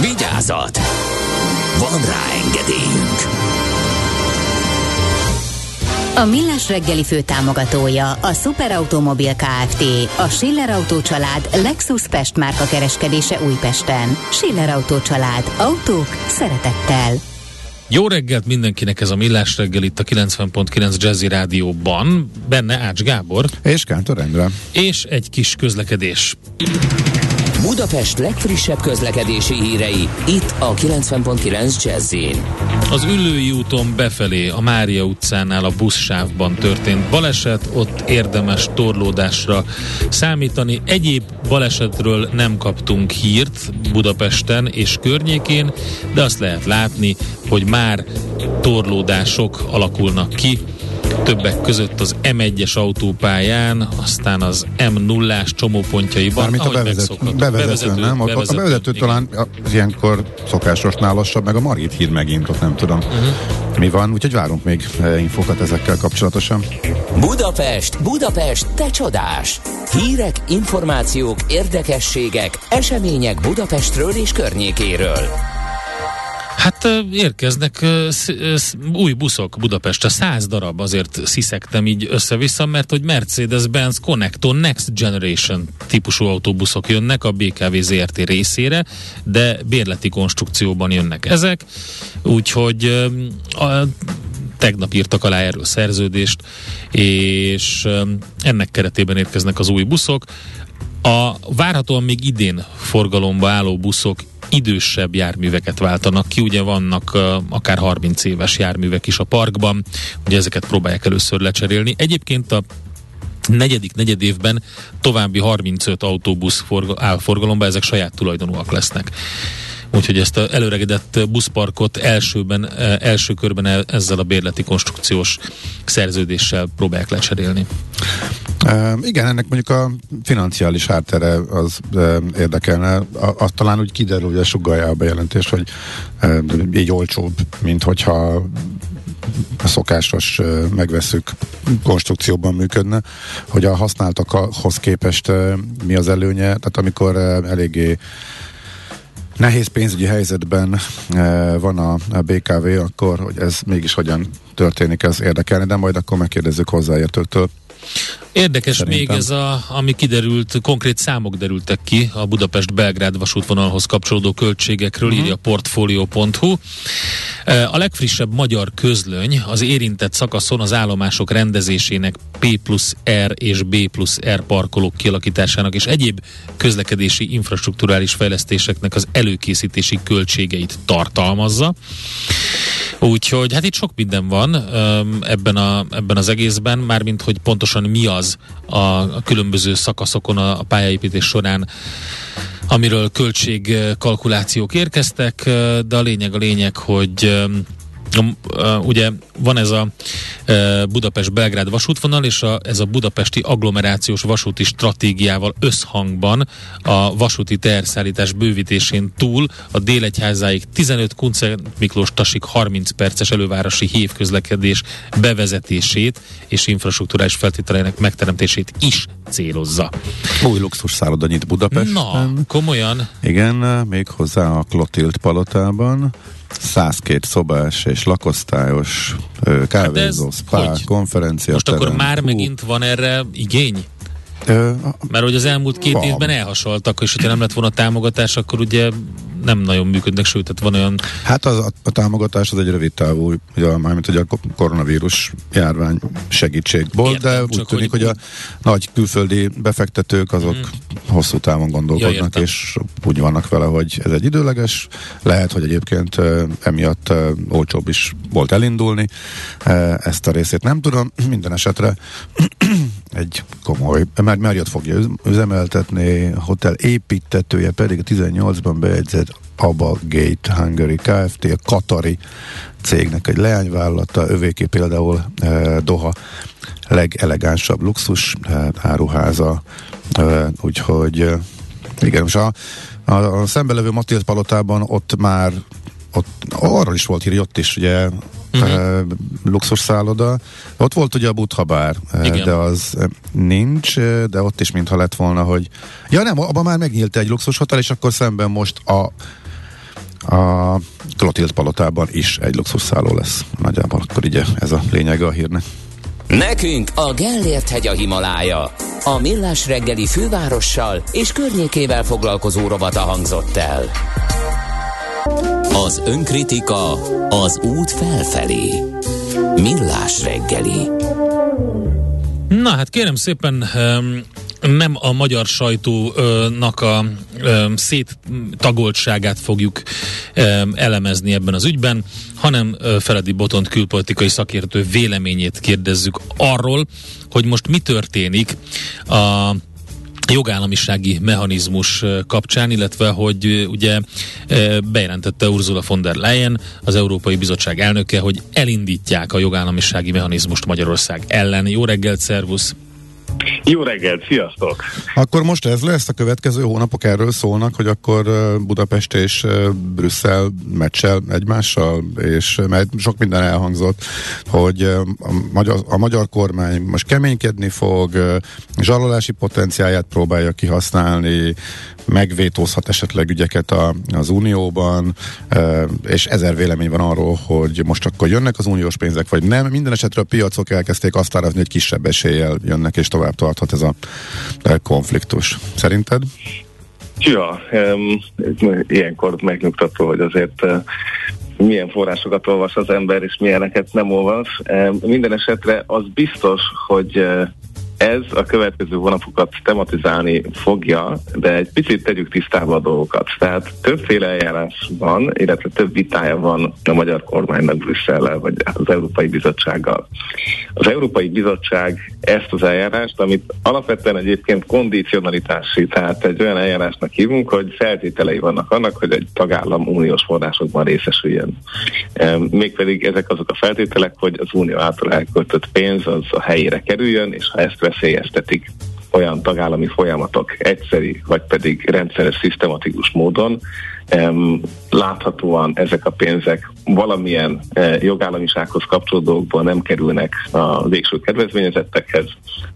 Vigyázat! Van rá engedélyünk!
A Millás reggeli fő támogatója a Superautomobil KFT, a Schiller Autó család Lexus Pest márka kereskedése Újpesten. Schiller Autó család. Autók szeretettel.
Jó reggelt mindenkinek ez a Millás reggel itt a 90.9 Jazzy Rádióban. Benne Ács Gábor.
És Kántor Endre.
És egy kis közlekedés.
Budapest legfrissebb közlekedési hírei, itt a 90.9 jazz
Az Üllői úton befelé, a Mária utcánál a buszsávban történt baleset, ott érdemes torlódásra számítani. Egyéb balesetről nem kaptunk hírt Budapesten és környékén, de azt lehet látni, hogy már torlódások alakulnak ki többek között az M1-es autópályán, aztán az M0-ás csomópontjaiban.
Mármint a bevezet, bevezető, bevezető, nem? Bevezető, a bevezető igen. talán az ilyenkor szokásosnál lassabb, meg a Margit hír megint, ott nem tudom uh-huh. mi van, úgyhogy várunk még eh, infokat ezekkel kapcsolatosan.
Budapest, Budapest, te csodás! Hírek, információk, érdekességek, események Budapestről és környékéről.
Hát érkeznek új buszok Budapestre, száz darab, azért sziszektem így össze-vissza, mert hogy Mercedes-Benz Connector Next Generation típusú autóbuszok jönnek a BKV ZRT részére, de bérleti konstrukcióban jönnek ezek, úgyhogy a, tegnap írtak alá erről szerződést, és ennek keretében érkeznek az új buszok. A várhatóan még idén forgalomba álló buszok idősebb járműveket váltanak ki, ugye vannak akár 30 éves járművek is a parkban, ugye ezeket próbálják először lecserélni. Egyébként a negyedik negyed évben további 35 autóbusz forgal- áll forgalomba, ezek saját tulajdonúak lesznek. Úgyhogy ezt a előregedett buszparkot elsőben, első körben ezzel a bérleti konstrukciós szerződéssel próbálják lecserélni.
E, igen, ennek mondjuk a financiális háttere az e, érdekelne. A, talán úgy kiderül, hogy a sugalja a bejelentés, hogy e, így olcsóbb, mint hogyha a szokásos e, megveszük konstrukcióban működne, hogy a használtakhoz képest e, mi az előnye, tehát amikor e, eléggé nehéz pénzügyi helyzetben e, van a, a BKV, akkor hogy ez mégis hogyan történik, ez érdekelni, de majd akkor megkérdezzük hozzáértőktől.
Érdekes Szerintem. még ez, a, ami kiderült, konkrét számok derültek ki a Budapest-Belgrád vasútvonalhoz kapcsolódó költségekről, uh-huh. írja portfolio.hu. A legfrissebb magyar közlöny az érintett szakaszon az állomások rendezésének P plusz R és B plusz R parkolók kialakításának és egyéb közlekedési infrastruktúrális fejlesztéseknek az előkészítési költségeit tartalmazza. Úgyhogy hát itt sok minden van ebben, a, ebben az egészben, mármint hogy pontosan mi az a, különböző szakaszokon a pályaépítés során, amiről költségkalkulációk érkeztek, de a lényeg a lényeg, hogy ugye van ez a Budapest-Belgrád vasútvonal, és a, ez a budapesti agglomerációs vasúti stratégiával összhangban a vasúti terszállítás bővítésén túl a Délegyházáig 15 Kunce Miklós Tasik 30 perces elővárosi hívközlekedés bevezetését és infrastruktúrális feltételeinek megteremtését is célozza.
Új luxus szálloda nyit Budapesten.
Na, komolyan?
Igen, még hozzá a Klotilt palotában 102 szobás és lakosztályos kávézó, hát spa, konferencia.
Most akkor már megint van erre igény? Ö, Mert hogy az elmúlt két van. évben elhasaltak, és hogyha nem lett volna támogatás, akkor ugye nem nagyon működnek, sőt, tehát van olyan...
Hát az, a, támogatás az egy rövid távú, ugye, mármint hogy a koronavírus járvány segítségból, Értem, de úgy tűnik, hogy, hogy a nagy külföldi befektetők azok mm. hosszú távon gondolkodnak, ja, és úgy vannak vele, hogy ez egy időleges, lehet, hogy egyébként emiatt olcsóbb is volt elindulni, ezt a részét nem tudom, minden esetre egy komoly, mert Marriott fogja üzemeltetni, hotel építetője pedig a 18-ban bejegyzett Abba Gate Hungary Kft. a Katari cégnek egy leányvállalata, övéké például e, Doha legelegánsabb luxus e, áruháza, e, úgyhogy e, igen, és a, a, a levő Matilda palotában ott már ott arról is volt hír, hogy ott is ugye uh-huh. luxus szálloda. Ott volt ugye a Butha bár, Igen. de az nincs, de ott is mintha lett volna, hogy ja nem, abban már megnyílt egy luxus hotel, és akkor szemben most a a Clotilde palotában is egy luxusszálló lesz. Nagyjából akkor ugye ez a lényege a hírnek.
Nekünk a Gellért hegy a Himalája. A Millás reggeli fővárossal és környékével foglalkozó rovata hangzott el. Az önkritika az út felfelé. Millás reggeli.
Na hát kérem szépen, nem a magyar sajtónak a széttagoltságát fogjuk elemezni ebben az ügyben, hanem Feledi Botont külpolitikai szakértő véleményét kérdezzük arról, hogy most mi történik a jogállamisági mechanizmus kapcsán, illetve hogy ugye bejelentette Ursula von der Leyen, az Európai Bizottság elnöke, hogy elindítják a jogállamisági mechanizmust Magyarország ellen. Jó reggelt, szervusz!
Jó reggelt, sziasztok!
Akkor most ez lesz, a következő hónapok erről szólnak, hogy akkor Budapest és Brüsszel meccsel egymással, és mert sok minden elhangzott, hogy a magyar, a magyar kormány most keménykedni fog, zsarlolási potenciáját próbálja kihasználni, megvétózhat esetleg ügyeket a, az Unióban, és ezer vélemény van arról, hogy most akkor jönnek az uniós pénzek, vagy nem. Minden esetre a piacok elkezdték azt árazni, hogy kisebb eséllyel jönnek, és tovább tarthat ez a konfliktus. Szerinted?
Ja, um, ilyenkor megnyugtató, hogy azért milyen forrásokat olvas az ember, és milyeneket nem olvas. Um, minden esetre az biztos, hogy ez a következő hónapokat tematizálni fogja, de egy picit tegyük tisztába a dolgokat. Tehát többféle eljárás van, illetve több vitája van a magyar kormánynak Brüsszellel, vagy az Európai Bizottsággal. Az Európai Bizottság ezt az eljárást, amit alapvetően egyébként kondicionalitási, tehát egy olyan eljárásnak hívunk, hogy feltételei vannak annak, hogy egy tagállam uniós forrásokban részesüljön. Mégpedig ezek azok a feltételek, hogy az unió által elköltött pénz az a helyére kerüljön, és ha ezt veszélyeztetik olyan tagállami folyamatok egyszerű, vagy pedig rendszeres, szisztematikus módon, láthatóan ezek a pénzek valamilyen eh, jogállamisághoz kapcsolódókból nem kerülnek a végső kedvezményezettekhez,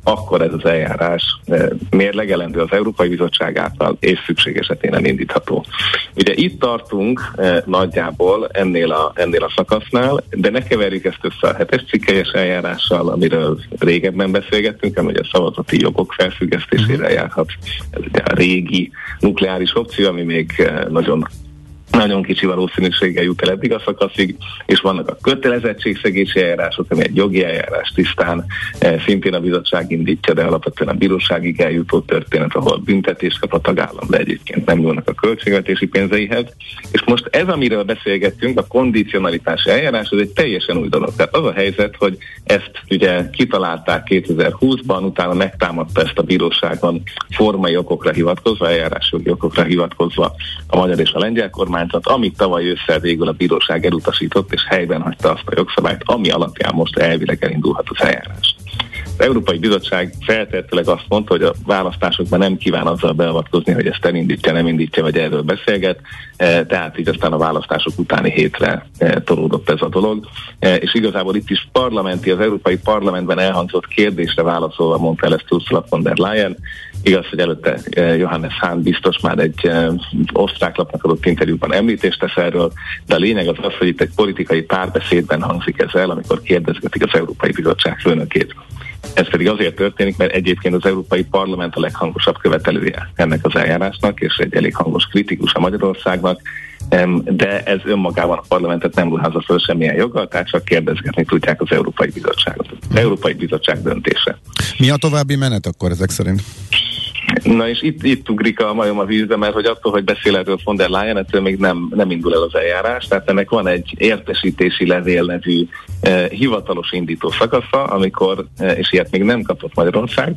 akkor ez az eljárás eh, mérlegelendő az Európai Bizottság által, és szükség esetén elindítható. Ugye itt tartunk eh, nagyjából ennél a, ennél a szakasznál, de ne keverjük ezt össze a hetes cikkelyes eljárással, amiről régebben beszélgettünk, ami a szavazati jogok felfüggesztésére járhat. Ez ugye a régi nukleáris opció, ami még nagyon nagyon kicsi valószínűséggel jut el eddig a szakaszig, és vannak a kötelezettségszegési eljárások, ami egy jogi eljárás tisztán, e, szintén a bizottság indítja, de alapvetően a bíróságig eljutó történet, ahol büntetést kap a tagállam, de egyébként nem nyúlnak a költségvetési pénzeihez. És most ez, amiről beszélgettünk, a kondicionalitási eljárás, ez egy teljesen új dolog. Tehát az a helyzet, hogy ezt ugye kitalálták 2020-ban, utána megtámadta ezt a bíróságon formai okokra hivatkozva, eljárásjogi okokra hivatkozva a magyar és a lengyel kormány, kormányzat, amit tavaly ősszel végül a bíróság elutasított, és helyben hagyta azt a jogszabályt, ami alapján most elvileg elindulhat az eljárás. Az Európai Bizottság feltétlenül azt mondta, hogy a választásokban nem kíván azzal beavatkozni, hogy ezt elindítja, nem indítja, vagy erről beszélget, e, tehát így aztán a választások utáni hétre e, tolódott ez a dolog. E, és igazából itt is parlamenti, az Európai Parlamentben elhangzott kérdésre válaszolva mondta el ezt Ursula von der Leyen, Igaz, hogy előtte Johannes Hahn biztos már egy osztrák lapnak adott interjúban említést tesz erről, de a lényeg az az, hogy itt egy politikai párbeszédben hangzik ez el, amikor kérdezgetik az Európai Bizottság főnökét. Ez pedig azért történik, mert egyébként az Európai Parlament a leghangosabb követelője ennek az eljárásnak, és egy elég hangos kritikus a Magyarországnak, de ez önmagában a parlamentet nem ruházza fel semmilyen joggal, tehát csak kérdezgetni tudják az Európai Bizottságot. Az Európai Bizottság döntése.
Mi a további menet akkor ezek szerint?
Na és itt, itt ugrik a majom a vízbe, mert hogy attól, hogy beszél erről von der Leyen, ettől még nem, nem indul el az eljárás, tehát ennek van egy értesítési levél nevű eh, hivatalos indító szakasza, amikor, eh, és ilyet még nem kapott Magyarország,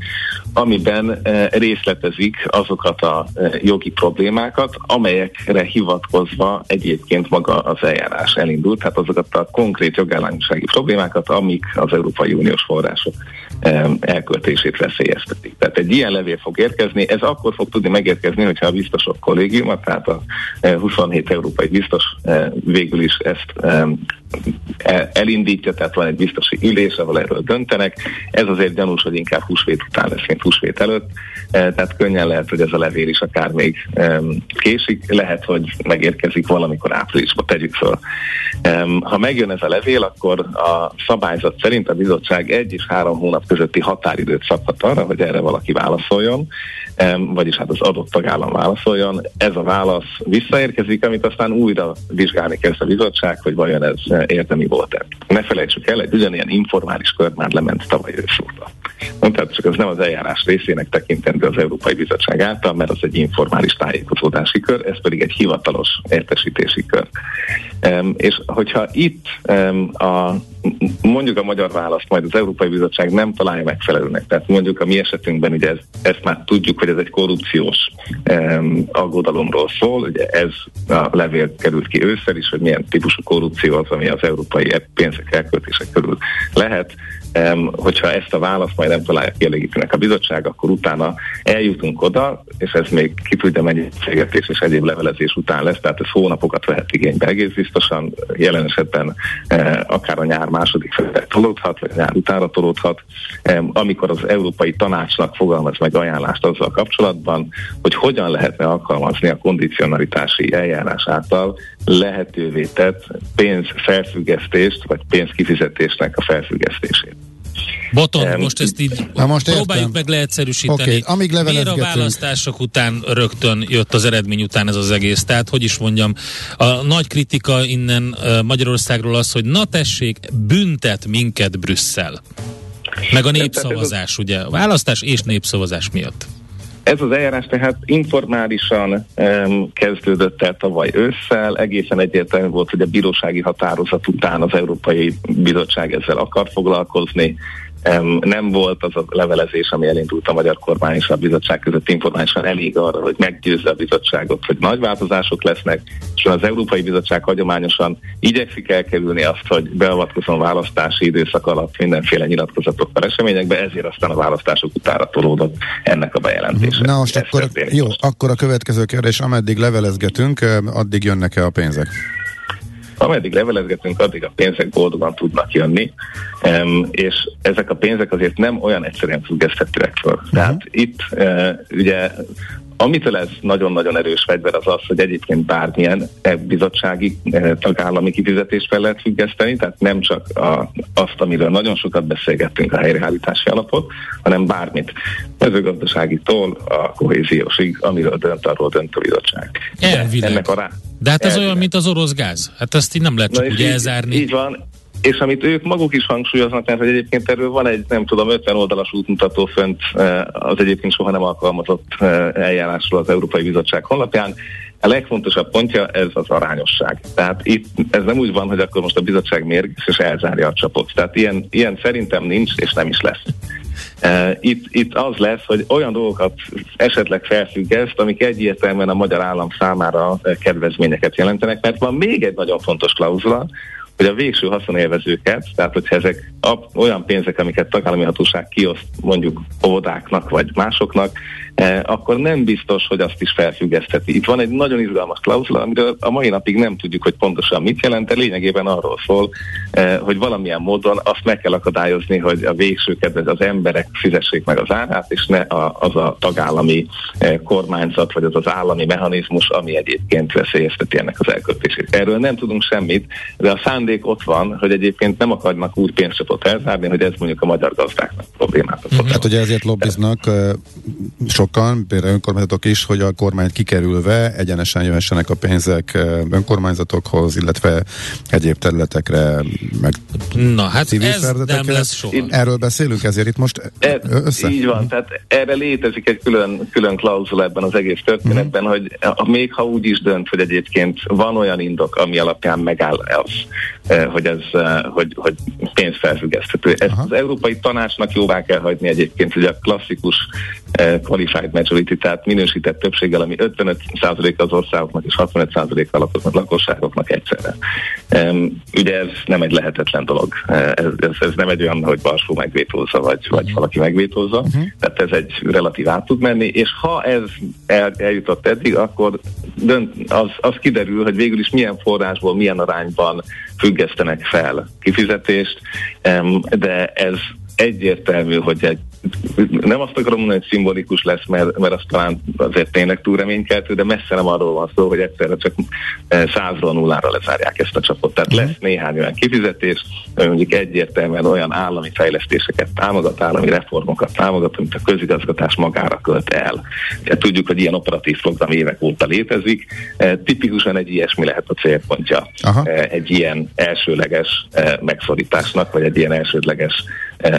amiben eh, részletezik azokat a eh, jogi problémákat, amelyekre hivatkozva egyébként maga az eljárás elindult, tehát azokat a konkrét jogállamisági problémákat, amik az Európai Uniós források elköltését veszélyeztetik. Tehát egy ilyen levél fog érkezni, ez akkor fog tudni megérkezni, hogyha a biztosok kollégiuma, tehát a 27 európai biztos végül is ezt elindítja, tehát van egy biztosi ülés, ahol erről döntenek. Ez azért gyanús, hogy inkább húsvét után lesz, mint húsvét előtt, E, tehát könnyen lehet, hogy ez a levél is akár még em, késik, lehet, hogy megérkezik valamikor áprilisba, tegyük föl. Em, Ha megjön ez a levél, akkor a szabályzat szerint a bizottság egy és három hónap közötti határidőt szabhat arra, hogy erre valaki válaszoljon, vagyis hát az adott tagállam válaszoljon. Ez a válasz visszaérkezik, amit aztán újra vizsgálni kezd a bizottság, hogy vajon ez eh, érdemi volt-e. Ne felejtsük el, egy ugyanilyen informális kör már lement tavaly őszóta. Tehát csak az nem az eljárás részének tekintendő az Európai Bizottság által, mert az egy informális tájékozódási kör, ez pedig egy hivatalos értesítési kör. Em, és hogyha itt em, a mondjuk a magyar választ majd az Európai Bizottság nem találja megfelelőnek. Tehát mondjuk a mi esetünkben ugye ez, ezt már tudjuk, hogy ez egy korrupciós um, aggodalomról szól. Ugye ez a levél került ki ősszel is, hogy milyen típusú korrupció az, ami az európai pénzek elköltések körül lehet. Hogyha ezt a választ majd nem találja kielégítőnek a bizottság, akkor utána eljutunk oda, és ez még ki tudja mennyi cégetés és egyéb levelezés után lesz, tehát ez hónapokat vehet igénybe egész biztosan, jelen esetben eh, akár a nyár második felére tolódhat, vagy a nyár utára tolódhat, amikor az Európai Tanácsnak fogalmaz meg ajánlást azzal kapcsolatban, hogy hogyan lehetne alkalmazni a kondicionalitási eljárás által lehetővé tett pénzfelfüggesztést, vagy pénzkifizetésnek a felfüggesztését.
Boton,
Em,
most ezt így
Na most értem.
próbáljuk meg leegyszerűsíteni.
Oké, amíg
Miért a választások után rögtön jött az eredmény után ez az egész? Tehát, hogy is mondjam, a nagy kritika innen Magyarországról az, hogy na tessék, büntet minket Brüsszel. Meg a népszavazás, ugye? A választás és népszavazás miatt.
Ez az eljárás tehát informálisan um, kezdődött el tavaly ősszel, egészen egyértelmű volt, hogy a bírósági határozat után az Európai Bizottság ezzel akar foglalkozni. Nem volt az a levelezés, ami elindult a magyar kormány és a bizottság között informálisan elég arra, hogy meggyőzze a bizottságot, hogy nagy változások lesznek, és az Európai Bizottság hagyományosan igyekszik elkerülni azt, hogy beavatkozom választási időszak alatt mindenféle nyilatkozatokkal, eseményekbe, ezért aztán a választások utára tolódott ennek a bejelentése.
Na most
Ez
akkor, jó,
most.
akkor a következő kérdés, ameddig levelezgetünk, eh, addig jönnek-e a pénzek?
Ameddig levelezgetünk, addig a pénzek boldogan tudnak jönni, um, és ezek a pénzek azért nem olyan egyszerűen függeszthetőek föl. Tehát itt uh, ugye Amitől ez nagyon-nagyon erős fegyver az az, hogy egyébként bármilyen e, bizottsági e, tagállami kifizetést fel lehet függeszteni, tehát nem csak a, azt, amiről nagyon sokat beszélgettünk a helyreállítási alapot, hanem bármit. Mezőgazdaságitól a kohéziósig, amiről dönt, arról dönt a bizottság.
Elvileg.
Ennek a rá,
De hát ez
Elvileg.
olyan, mint az orosz gáz. Hát ezt így nem lehet csak
Na
úgy
így-
elzárni.
Így van. És amit ők maguk is hangsúlyoznak, mert hogy egyébként erről van egy, nem tudom, 50 oldalas útmutató fönt eh, az egyébként soha nem alkalmazott eh, eljárásról az Európai Bizottság honlapján. A legfontosabb pontja ez az arányosság. Tehát itt ez nem úgy van, hogy akkor most a bizottság mérges és elzárja a csapot. Tehát ilyen, ilyen szerintem nincs és nem is lesz. Uh, itt, itt az lesz, hogy olyan dolgokat esetleg felfüggeszt, amik egyértelműen a magyar állam számára eh, kedvezményeket jelentenek, mert van még egy nagyon fontos klauzula, hogy a végső haszonélvezőket, tehát hogyha ezek olyan pénzek, amiket tagállami hatóság kioszt mondjuk óvodáknak vagy másoknak, eh, akkor nem biztos, hogy azt is felfüggesztheti. Itt van egy nagyon izgalmas klauzula, amiről a mai napig nem tudjuk, hogy pontosan mit jelent, de lényegében arról szól, eh, hogy valamilyen módon azt meg kell akadályozni, hogy a végső kedvez az emberek fizessék meg az árát, és ne az a tagállami eh, kormányzat, vagy az az állami mechanizmus, ami egyébként veszélyezteti ennek az elköltését. Erről nem tudunk semmit, de a szándék ott van, hogy egyébként nem akarnak úgy pénzcsapot elzárni, hogy ez mondjuk a magyar gazdáknak problémát okoz.
Hát ugye ezért lobbiznak eh, sokan, például önkormányzatok is, hogy a kormányt kikerülve egyenesen jöhessenek a pénzek eh, önkormányzatokhoz, illetve egyéb területekre, meg
Na, hát
civil
ez nem lesz soha.
Erről beszélünk, ezért itt most
E,
össze?
Így van, tehát erre létezik egy külön, külön klauzula ebben az egész történetben,
Mhm.
hogy a, még ha úgy is dönt, hogy egyébként van olyan indok, ami alapján megáll az, hogy ez hogy, hogy pénzfelfüggeszthető. Ezt
Aha.
az Európai Tanácsnak jóvá kell hagyni egyébként, hogy a klasszikus qualified majority, tehát minősített többséggel, ami 55% az országoknak és 65% a lakosságoknak egyszerre. Ugye ez nem egy lehetetlen dolog. Ez, ez, ez nem egy olyan, hogy Varsó megvétózza, vagy, vagy uh-huh. valaki megvétózza. Uh-huh. Tehát ez egy relatív át tud menni, és ha ez el, eljutott eddig, akkor dönt, az, az kiderül, hogy végül is milyen forrásból, milyen arányban függesztenek fel kifizetést, de ez egyértelmű, hogy egy nem azt akarom mondani, hogy szimbolikus lesz, mert, mert az talán azért tényleg túl reménykeltő, de messze nem arról van szó, hogy egyszerre csak eh, százról nullára lezárják ezt a csapot. Tehát lesz mhm. néhány olyan kifizetés, mondjuk egyértelműen olyan állami fejlesztéseket támogat, állami reformokat támogat, amit a közigazgatás magára költ el. Tudjuk, hogy ilyen operatív program évek óta létezik. Eh, tipikusan egy ilyesmi lehet a célpontja Aha. Eh, egy ilyen elsőleges megszorításnak, vagy egy ilyen elsődleges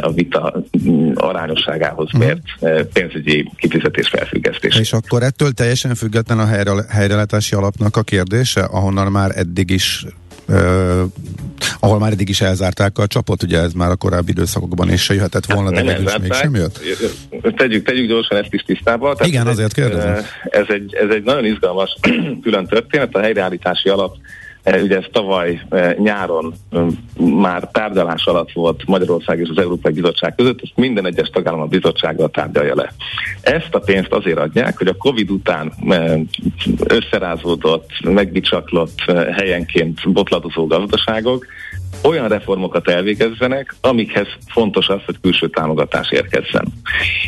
a vita mm, arányosságához mhm. mért uh-huh. pénzügyi kifizetés felfüggesztés.
És akkor ettől teljesen független a helyre, helyrelátási alapnak a kérdése, ahonnan már eddig is Uh, ahol már eddig is elzárták a csapot, ugye ez már a korábbi időszakokban is se jöhetett volna, de végül is mégsem jött?
Tegyük, tegyük gyorsan ezt is tisztába.
Tehát Igen, azért kérdezem.
Ez egy, ez egy nagyon izgalmas *clears throat* külön történet, a helyreállítási alap ugye ez tavaly e, nyáron már tárgyalás alatt volt Magyarország és az Európai Bizottság között, ezt minden egyes tagállam a bizottsággal tárgyalja le. Ezt a pénzt azért adják, hogy a Covid után e, összerázódott, megbicsaklott helyenként botladozó gazdaságok olyan reformokat elvégezzenek, amikhez fontos az, hogy külső támogatás érkezzen.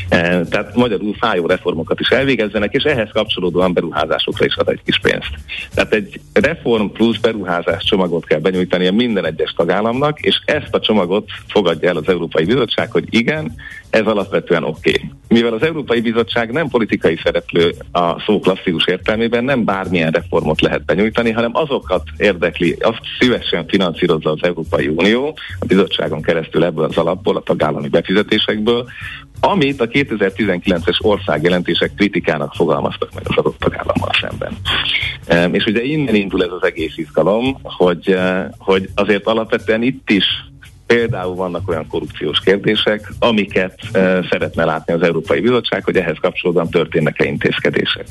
E, tehát magyarul fájó reformokat is elvégezzenek, és ehhez kapcsolódóan beruházásokra is ad egy kis pénzt. Tehát egy reform plusz beruházás csomagot kell benyújtani a minden egyes tagállamnak, és ezt a csomagot fogadja el az Európai Bizottság, hogy igen, ez alapvetően oké. Okay. Mivel az Európai Bizottság nem politikai szereplő a szó klasszikus értelmében, nem bármilyen reformot lehet benyújtani, hanem azokat érdekli, azt szívesen finanszírozza az Európai Unió, a bizottságon keresztül ebből az alapból, a tagállami befizetésekből, amit a 2019-es országjelentések kritikának fogalmaztak meg az adott tagállammal szemben. És ugye innen indul ez az egész izgalom, hogy, eh, hogy azért alapvetően itt is Például vannak olyan korrupciós kérdések, amiket e, szeretne látni az Európai Bizottság, hogy ehhez kapcsolódóan történnek-e intézkedések.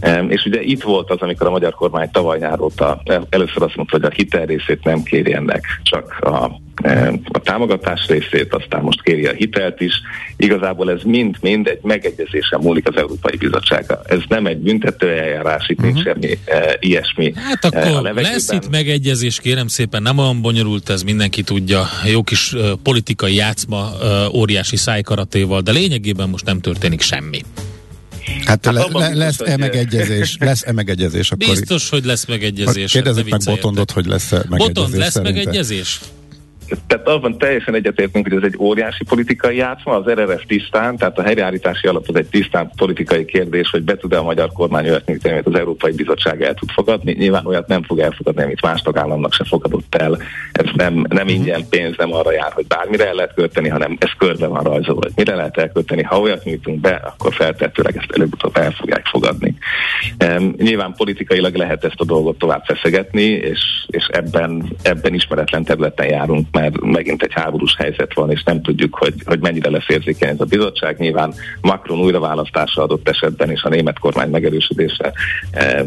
E, és ugye itt volt az, amikor a magyar kormány tavaly nyár óta először azt mondta, hogy a hitel részét nem ennek, csak a a támogatás részét, aztán most kéri a hitelt is. Igazából ez mind-mind egy megegyezésen múlik az Európai Bizottsága. Ez nem egy büntető eljárás, itt uh-huh. nincs mhm. semmi e, ilyesmi.
Hát akkor e, lesz itt megegyezés, kérem szépen, nem olyan bonyolult ez, mindenki tudja. Jó kis e, politikai játszma, e, óriási szájkaratéval, de lényegében most nem történik semmi.
Hát, hát le, le, lesz-e megegyezés? *laughs* Lesz-e megegyezés?
Akkor Biztos, hogy lesz megegyezés.
Kérdezzük meg Botondot, hogy lesz-e megegyezés.
Botond, lesz szerinte? megegyezés?
Tehát abban teljesen egyetértünk, hogy ez egy óriási politikai játszma, az RRF tisztán, tehát a helyreállítási alap az egy tisztán politikai kérdés, hogy be tud-e a magyar kormány olyat nyújtani, amit az Európai Bizottság el tud fogadni. Nyilván olyat nem fog elfogadni, amit más tagállamnak se fogadott el. Ez nem, nem mhm. ingyen pénz, nem arra jár, hogy bármire el lehet költeni, hanem ez körbe van rajzolva, hogy mire lehet elkölteni. Ha olyat nyújtunk be, akkor feltehetőleg ezt előbb-utóbb el fogják fogadni. Um, nyilván politikailag lehet ezt a dolgot tovább feszegetni, és, és ebben, ebben ismeretlen területen járunk mert megint egy háborús helyzet van, és nem tudjuk, hogy, hogy mennyire lesz érzékeny ez a bizottság. Nyilván Macron újraválasztása adott esetben, és a német kormány megerősödése eh,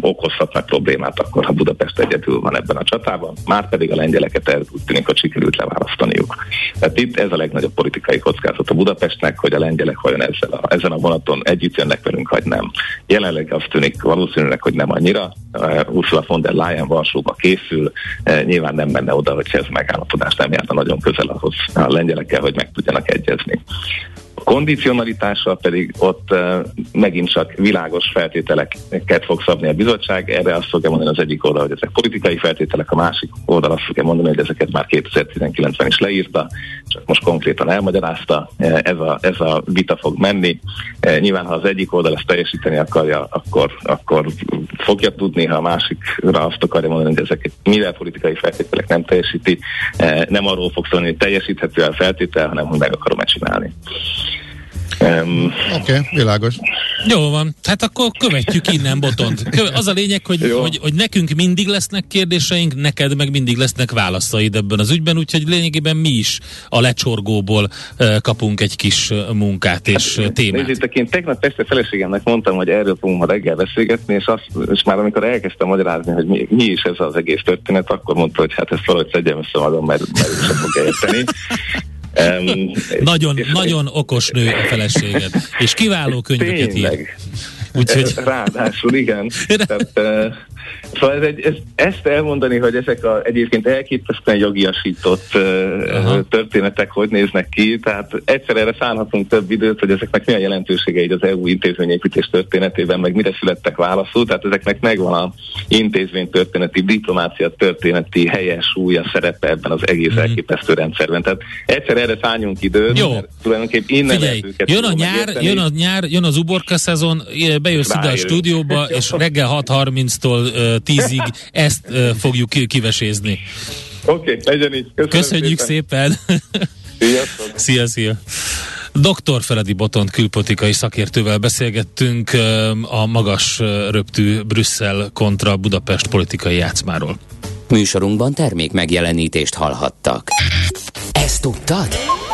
okozhatnak problémát akkor, ha Budapest egyedül van ebben a csatában, már pedig a lengyeleket el úgy tűnik, hogy sikerült leválasztaniuk. Tehát itt ez a legnagyobb politikai kockázat a Budapestnek, hogy a lengyelek vajon ezzel a, ezen a vonaton együtt jönnek velünk, vagy nem. Jelenleg azt tűnik valószínűleg, hogy nem annyira. Uh, Ursula von der Leyen Varsóba készül, uh, nyilván nem menne oda, hogy ez megáll megállapodás nem járna nagyon közel ahhoz a lengyelekkel, hogy meg tudjanak egyezni. Kondicionalitással pedig ott uh, megint csak világos feltételeket fog szabni a bizottság. Erre azt fogja mondani az egyik oldal, hogy ezek politikai feltételek, a másik oldal azt fogja mondani, hogy ezeket már 2019-ben is leírta, csak most konkrétan elmagyarázta. Ez a, ez a vita fog menni. Nyilván, ha az egyik oldal ezt teljesíteni akarja, akkor, akkor fogja tudni, ha a másikra azt akarja mondani, hogy ezeket mivel politikai feltételek nem teljesíti, nem arról fog szólni, hogy teljesíthető a feltétel, hanem hogy meg akarom-e csinálni. Um,
Oké, okay, világos.
Jó van, hát akkor követjük innen Botont. Az a lényeg, hogy, hogy, hogy nekünk mindig lesznek kérdéseink, neked meg mindig lesznek válaszaid ebben az ügyben, úgyhogy lényegében mi is a lecsorgóból uh, kapunk egy kis munkát és hát, témát.
Nézzétek, én tegnap este feleségemnek mondtam, hogy erről fogunk ma reggel beszélgetni, és, azt, és már amikor elkezdtem magyarázni, hogy mi, mi is ez az egész történet, akkor mondta, hogy hát ezt valahogy szedjem össze magam, mert, mert sem fog érteni.
Um, *laughs* nagyon, és nagyon okos nő a feleséged, és kiváló könyveket ír.
Úgyhogy... Ráadásul igen. *laughs* Tehát, Szóval ez egy, ez, ezt elmondani, hogy ezek a egyébként elképesztően jogiasított uh, történetek hogy néznek ki, tehát egyszer erre szállhatunk több időt, hogy ezeknek milyen jelentősége így az EU intézményépítés történetében, meg mire születtek válaszul, tehát ezeknek megvan a intézménytörténeti, diplomácia történeti helyes súlya szerepe ebben az egész mm. elképesztő rendszerben. Tehát egyszer erre szálljunk időt,
Jó. mert tulajdonképpen innen Figyelj, jön a nyár, jön a nyár, jön az uborka szezon, bejössz ide a stúdióba, és reggel 6.30-tól tízig ezt fogjuk kivesézni.
Oké, okay, legyen így.
Köszönöm Köszönjük szépen. szépen. *laughs* szia, szia. Dr. Feledi Botont külpolitikai szakértővel beszélgettünk a magas röptű Brüsszel kontra Budapest politikai játszmáról.
Műsorunkban termék megjelenítést hallhattak. Ezt tudtad?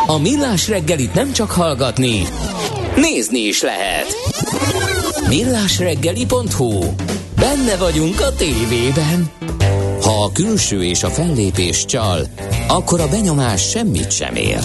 A Millás reggelit nem csak hallgatni, nézni is lehet. millásreggeli.hu Benne vagyunk a tévében. Ha a külső és a fellépés csal, akkor a benyomás semmit sem ér.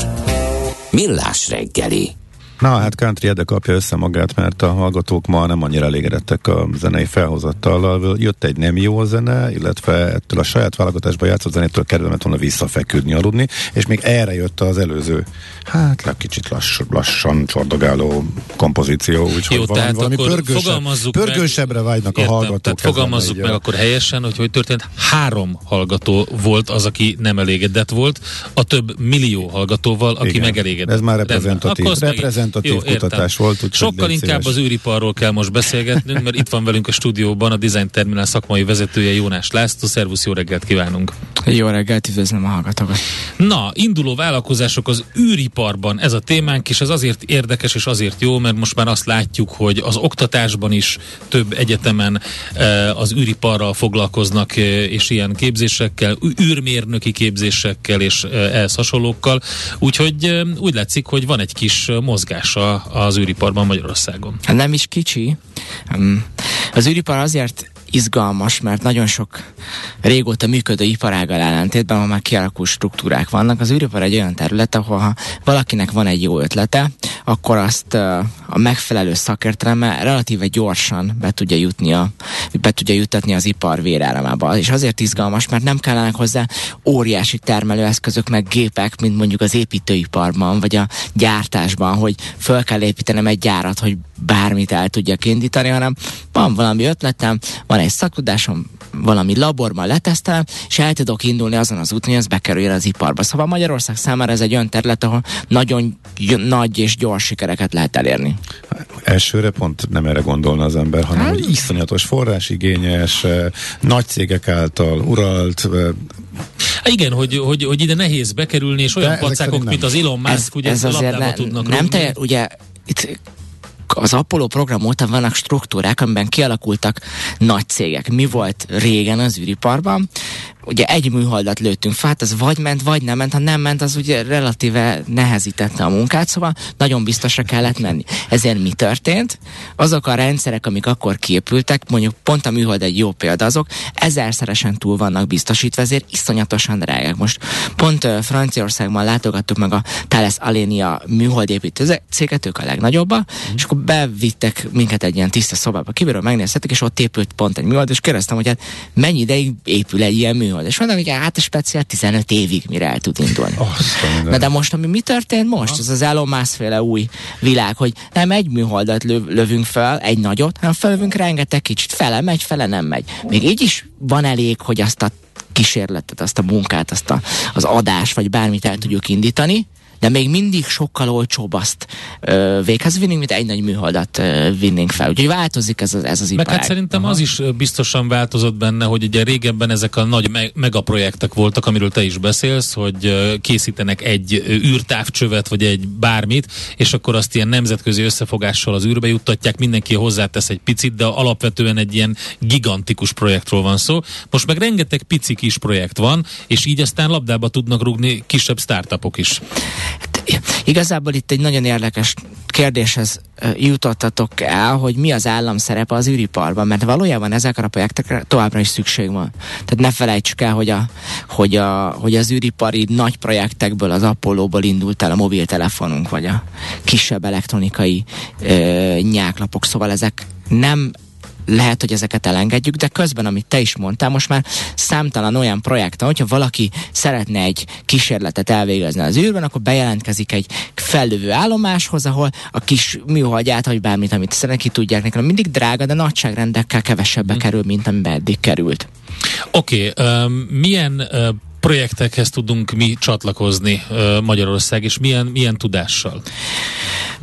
Millás reggeli.
Na hát Country Ede kapja össze magát, mert a hallgatók ma nem annyira elégedettek a zenei felhozattal. Jött egy nem jó zene, illetve ettől a saját válogatásba játszott zenétől kedvemet volna visszafeküdni, aludni, és még erre jött az előző, hát kicsit lass, lassan csordogáló kompozíció, úgyhogy
jó, valami, tehát valami pörgősebb, fogalmazzuk
pörgősebbre vágynak értem, a hallgatók.
Tehát fogalmazzuk meg akkor helyesen, hogy hogy történt. Három hallgató volt az, aki nem elégedett volt, a több millió hallgatóval, aki Igen, megelégedett.
Ez már reprezentatív. reprezentatív reprezentatív Jó, kutatás volt.
Úgy Sokkal inkább szíves. az űriparról kell most beszélgetnünk, mert itt van velünk a stúdióban a Design Terminál szakmai vezetője Jónás László. Szervusz, jó reggelt kívánunk!
Jó reggelt, üdvözlöm a hallgatókat!
Na, induló vállalkozások az űriparban, ez a témánk, és ez azért érdekes és azért jó, mert most már azt látjuk, hogy az oktatásban is több egyetemen eh, az űriparral foglalkoznak, eh, és ilyen képzésekkel, űrmérnöki képzésekkel és eh, ehhez hasonlókkal. Úgyhogy úgy látszik, hogy van egy kis mozgás mozgása az űriparban Magyarországon.
Hát nem is kicsi. Az űripar azért izgalmas, mert nagyon sok régóta működő iparággal ellentétben, ahol már kialakult struktúrák vannak. Az űripar egy olyan terület, ahol ha valakinek van egy jó ötlete, akkor azt a megfelelő szakértelemmel relatíve gyorsan be tudja jutni a, be tudja jutatni az ipar vérállamába. És azért izgalmas, mert nem kellenek hozzá óriási termelőeszközök, meg gépek, mint mondjuk az építőiparban, vagy a gyártásban, hogy föl kell építenem egy gyárat, hogy bármit el tudjak indítani, hanem van valami ötletem, van egy szaktudásom, valami laborban letesztelem, és el tudok indulni azon az úton, hogy ez bekerüljön az iparba. Szóval Magyarország számára ez egy olyan terület, ahol nagyon nagy és gyors sikereket lehet elérni.
Elsőre pont nem erre gondolna az ember, hanem hát? hogy iszonyatos forrásigényes, eh, nagy cégek által uralt, eh,
Há, igen, hogy, hogy, hogy ide nehéz bekerülni, és olyan pacákok, mint az Elon Musk, ez, ugye ez azért ne, tudnak
Nem te, ugye itt az Apollo program óta vannak struktúrák, amiben kialakultak nagy cégek. Mi volt régen az űriparban? Ugye egy műholdat lőttünk fel, hát az vagy ment, vagy nem ment, ha nem ment, az ugye relatíve nehezítette a munkát, szóval nagyon biztosra kellett menni. Ezért mi történt? Azok a rendszerek, amik akkor képültek, mondjuk pont a műhold egy jó példa, azok ezerszeresen túl vannak biztosítva, ezért iszonyatosan drágák. Most pont uh, Franciaországban látogattuk meg a Thales Alenia műholdépítő céget, ők a legnagyobbak, mm. és akkor bevittek minket egy ilyen tiszta szobába, kívülről megnézhetik, és ott épült pont egy műhold, és kérdeztem, hogy hát mennyi ideig épül egy ilyen műhold indul. És mondom, hogy hát a speciál 15 évig mire el tud indulni. Na de most, ami mi történt most? Ha. Ez az Elon Musk féle új világ, hogy nem egy műholdat löv, lövünk fel, egy nagyot, hanem felövünk rengeteg kicsit. Fele megy, fele nem megy. Még így is van elég, hogy azt a kísérletet, azt a munkát, azt a, az adást, vagy bármit el tudjuk indítani, de még mindig sokkal olcsóbb azt ö, véghez vinni, mint egy nagy műholdat ö, vinnénk fel. Úgyhogy változik ez az, ez az
Meg
iparág.
hát szerintem az is biztosan változott benne, hogy ugye régebben ezek a nagy me- megaprojektek voltak, amiről te is beszélsz, hogy készítenek egy űrtávcsövet, vagy egy bármit, és akkor azt ilyen nemzetközi összefogással az űrbe juttatják, mindenki hozzátesz egy picit, de alapvetően egy ilyen gigantikus projektről van szó. Most meg rengeteg pici kis projekt van, és így aztán labdába tudnak rúgni kisebb startupok is.
Igazából itt egy nagyon érdekes kérdéshez jutottatok el, hogy mi az állam szerepe az űriparban, mert valójában ezekre a projektekre továbbra is szükség van. Tehát ne felejtsük el, hogy, a, hogy, a, hogy az űripari nagy projektekből, az Apollo-ból indult el a mobiltelefonunk, vagy a kisebb elektronikai ö, nyáklapok, szóval ezek nem lehet, hogy ezeket elengedjük, de közben, amit te is mondtál, most már számtalan olyan projekt, hogyha valaki szeretne egy kísérletet elvégezni az űrben, akkor bejelentkezik egy fellövő állomáshoz, ahol a kis műholdját, vagy bármit, amit szeretne, ki tudják nekem. Mindig drága, de nagyságrendekkel kevesebbe
Mhm.
kerül, mint amiben eddig került.
Oké, okay, milyen ö, projektekhez tudunk mi csatlakozni ö, Magyarország, és milyen, milyen tudással?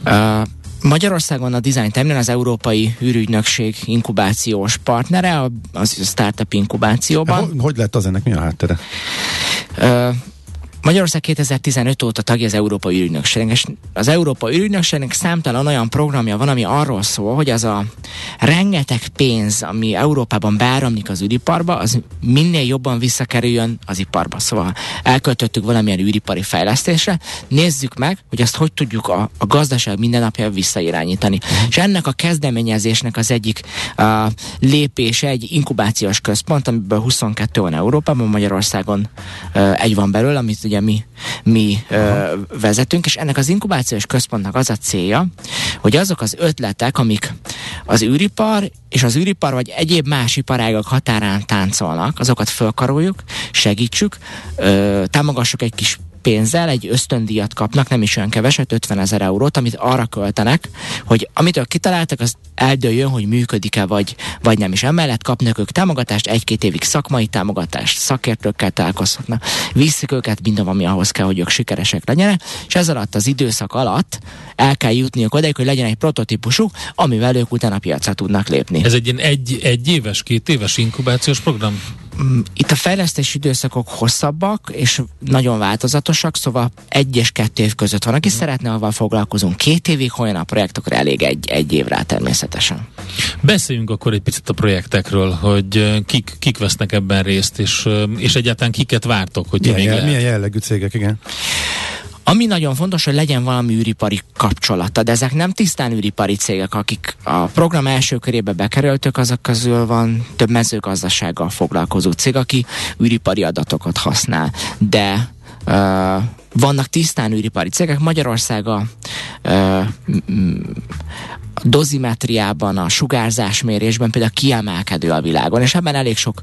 Uh, Magyarországon a Design Terminal az Európai űrügynökség inkubációs partnere, a- az startup inkubációban.
Hogy, hogy lett az ennek mi a háttere?
Ö, Magyarország 2015 óta tagja az Európai űrügynökségnek, és az Európai űrügynökségnek számtalan olyan programja van, ami arról szól, hogy az a rengeteg pénz, ami Európában beáramlik az űriparba, az minél jobban visszakerüljön az iparba. Szóval elköltöttük valamilyen űripari fejlesztésre, nézzük meg, hogy azt hogy tudjuk a, a gazdaság mindennapja visszairányítani. És ennek a kezdeményezésnek az egyik uh, lépése egy inkubációs központ, amiből 22 van Európában, Magyarországon uh, egy van belőle, amit ugye mi, mi uh, vezetünk, és ennek az inkubációs központnak az a célja, hogy azok az ötletek, amik az űripar és az űripar vagy egyéb más iparágak határán táncolnak, azokat fölkaroljuk, segítsük, ö, támogassuk egy kis pénzzel, egy ösztöndíjat kapnak, nem is olyan keveset, 50 ezer eurót, amit arra költenek, hogy amit ők kitaláltak, az eldőljön, hogy működik-e, vagy, vagy nem is. Emellett kapnak ők támogatást, egy-két évig szakmai támogatást, szakértőkkel találkozhatnak, viszik őket minden, ami ahhoz kell, hogy ők sikeresek legyenek, és ez alatt az időszak alatt el kell jutniuk odaig, hogy legyen egy prototípusuk, amivel ők utána piacra tudnak lépni.
Ez egy ilyen egy, egy éves, két éves inkubációs program?
Mm, Itt a fejlesztési időszakok hosszabbak és nagyon változatosak, szóval egy és kettő év között van. Aki szeretne, avval foglalkozunk két évig, olyan a projekt, akkor elég egy, egy év rá természetesen.
Beszéljünk akkor egy picit a projektekről, hogy kik, kik vesznek ebben részt, és, és egyáltalán kiket vártok, hogy
Milyen,
még
jel,
lehet.
milyen jellegű cégek, igen.
Ami nagyon fontos, hogy legyen valami űripari kapcsolata, de ezek nem tisztán űripari cégek, akik a program első körébe bekerültök, azok közül van több mezőgazdasággal foglalkozó cég, aki űripari adatokat használ, de uh, vannak tisztán űripari cégek. Magyarország a, uh, a dozimetriában, a sugárzásmérésben például kiemelkedő a világon, és ebben elég sok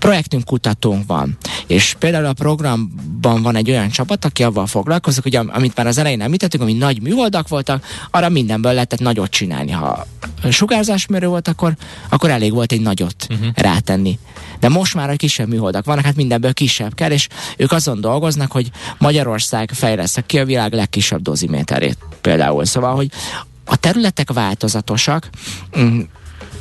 projektünk, kutatónk van. És például a programban van egy olyan csapat, aki avval foglalkozik, hogy am- amit már az elején említettük, ami nagy műholdak voltak, arra mindenből lehetett nagyot csinálni. Ha sugárzásmérő volt, akkor, akkor elég volt egy nagyot uh-huh. rátenni. De most már a kisebb műholdak vannak, hát mindenből kisebb kell, és ők azon dolgoznak, hogy Magyarország fejlesz ki a világ legkisebb doziméterét például. Szóval, hogy a területek változatosak, mm,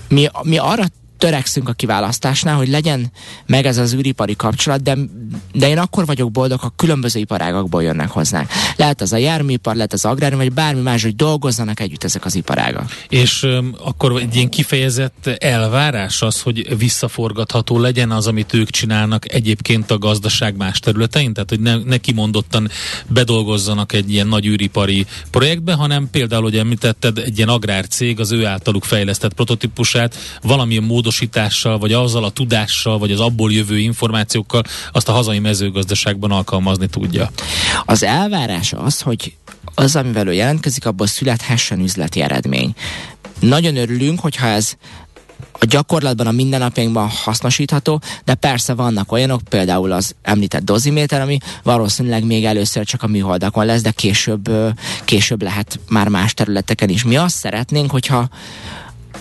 mi, mi arra törekszünk a kiválasztásnál, hogy legyen meg ez az űripari kapcsolat, de, de én akkor vagyok boldog, ha különböző iparágakból jönnek hozzánk. Lehet az a járműipar, lehet az agrárium, vagy bármi más, hogy dolgozzanak együtt ezek az iparágak.
És öm, akkor egy ilyen kifejezett elvárás az, hogy visszaforgatható legyen az, amit ők csinálnak egyébként a gazdaság más területein, tehát hogy ne, ne kimondottan bedolgozzanak egy ilyen nagy űripari projektbe, hanem például, hogy említetted, egy ilyen agrárcég az ő általuk fejlesztett prototípusát valamilyen módosítással, vagy azzal a tudással, vagy az abból jövő információkkal azt a hazai mezőgazdaságban alkalmazni tudja.
Az elvárás az, hogy az, amivel ő jelentkezik, abból születhessen üzleti eredmény. Nagyon örülünk, hogyha ez a gyakorlatban, a mindennapjainkban hasznosítható, de persze vannak olyanok, például az említett doziméter, ami valószínűleg még először csak a műholdakon lesz, de később, később lehet már más területeken is. Mi azt szeretnénk, hogyha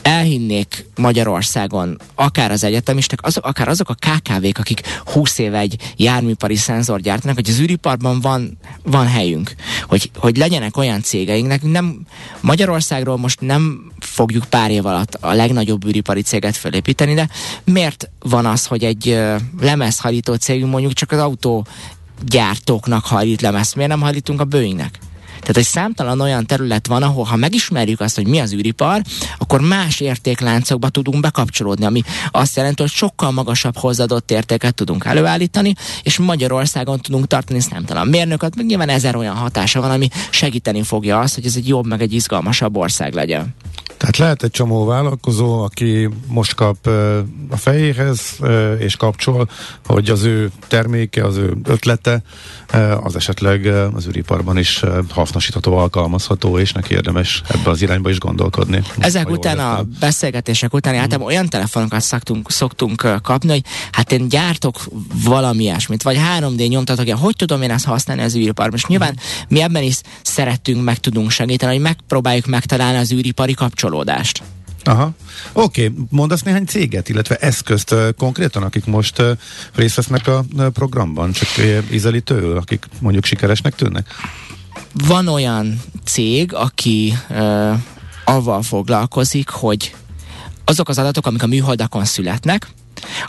elhinnék Magyarországon akár az egyetemistek, azok, akár azok a KKV-k, akik 20 éve egy járműpari szenzor gyártanak, hogy az űriparban van, van helyünk, hogy, hogy legyenek olyan cégeinknek, nem Magyarországról most nem fogjuk pár év alatt a legnagyobb űripari céget felépíteni, de miért van az, hogy egy lemezhajító cégünk mondjuk csak az autó gyártóknak hajlít lemezt, miért nem hajlítunk a Boeingnek? Tehát egy számtalan olyan terület van, ahol ha megismerjük azt, hogy mi az űripar, akkor más értékláncokba tudunk bekapcsolódni, ami azt jelenti, hogy sokkal magasabb hozzáadott értéket tudunk előállítani, és Magyarországon tudunk tartani számtalan mérnököt, meg nyilván ezer olyan hatása van, ami segíteni fogja azt, hogy ez egy jobb, meg egy izgalmasabb ország legyen.
Tehát lehet egy csomó vállalkozó, aki most kap a fejéhez, és kapcsol, hogy az ő terméke, az ő ötlete, az esetleg az űriparban is hasznosítható, alkalmazható, és neki érdemes ebbe az irányba is gondolkodni.
Ezek után a beszélgetések után hmm. általában olyan telefonokat szoktunk, szoktunk kapni, hogy hát én gyártok valami ilyesmit, vagy 3D nyomtatok, hogy tudom én ezt használni az űriparban. És nyilván hmm. mi ebben is szeretünk, meg tudunk segíteni, hogy megpróbáljuk megtalálni az űripari kapcsolódást.
Aha. Oké, okay. mondasz néhány céget, illetve eszközt konkrétan, akik most részt vesznek a programban, csak ízelítőül, akik mondjuk sikeresnek tűnnek?
Van olyan cég, aki uh, avval foglalkozik, hogy azok az adatok, amik a műholdakon születnek,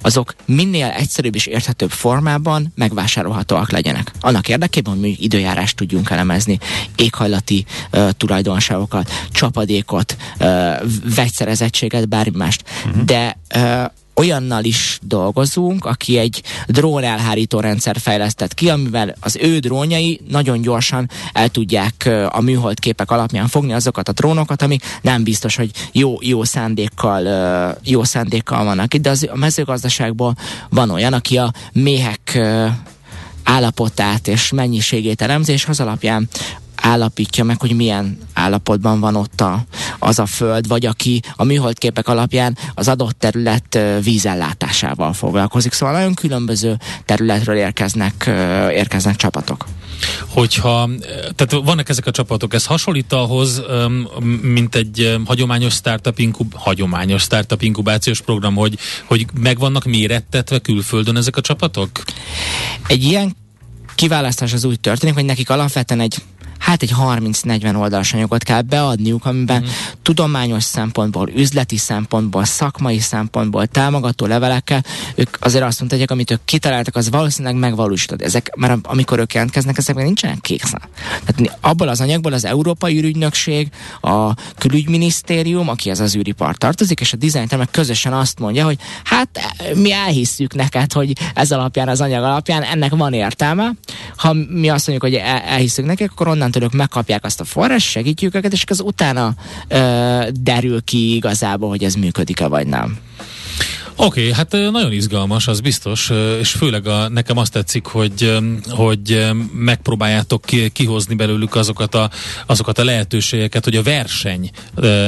azok minél egyszerűbb és érthetőbb formában megvásárolhatóak legyenek. Annak érdekében, hogy mondjuk időjárást tudjunk elemezni, éghajlati uh, tulajdonságokat, csapadékot, uh, vegyszerezettséget, bármi mást. Uh-huh. De uh, olyannal is dolgozunk, aki egy drón elhárító rendszer fejlesztett ki, amivel az ő drónjai nagyon gyorsan el tudják a műhold képek alapján fogni azokat a drónokat, amik nem biztos, hogy jó, jó szándékkal, jó szándékkal vannak itt, de az, a mezőgazdaságból van olyan, aki a méhek állapotát és mennyiségét elemzi, és az alapján állapítja meg, hogy milyen állapotban van ott a, az a föld, vagy aki a műholdképek alapján az adott terület vízellátásával foglalkozik. Szóval nagyon különböző területről érkeznek, érkeznek csapatok.
Hogyha, tehát vannak ezek a csapatok, ez hasonlít ahhoz, mint egy hagyományos startup, inkub, hagyományos startup inkubációs program, hogy, hogy meg vannak mérettetve külföldön ezek a csapatok?
Egy ilyen kiválasztás az úgy történik, hogy nekik alapvetően egy hát egy 30-40 oldalas anyagot kell beadniuk, amiben mm. tudományos szempontból, üzleti szempontból, szakmai szempontból, támogató levelekkel, ők azért azt mondják, amit ők kitaláltak, az valószínűleg megvalósítod. Ezek, mert amikor ők jelentkeznek, ezek még nincsenek kékszen. Tehát abból az anyagból az Európai űrügynökség, a külügyminisztérium, aki ez az űripar tartozik, és a dizájnter meg közösen azt mondja, hogy hát mi elhisszük neked, hogy ez alapján, az anyag alapján ennek van értelme. Ha mi azt mondjuk, hogy el, elhisszük nekik, akkor onnan onnantól ők megkapják azt a forrás, segítjük őket, és az utána ö, derül ki igazából, hogy ez működik-e vagy nem.
Oké, okay, hát nagyon izgalmas, az biztos, és főleg a, nekem azt tetszik, hogy, hogy megpróbáljátok kihozni belőlük azokat a, azokat a lehetőségeket, hogy a verseny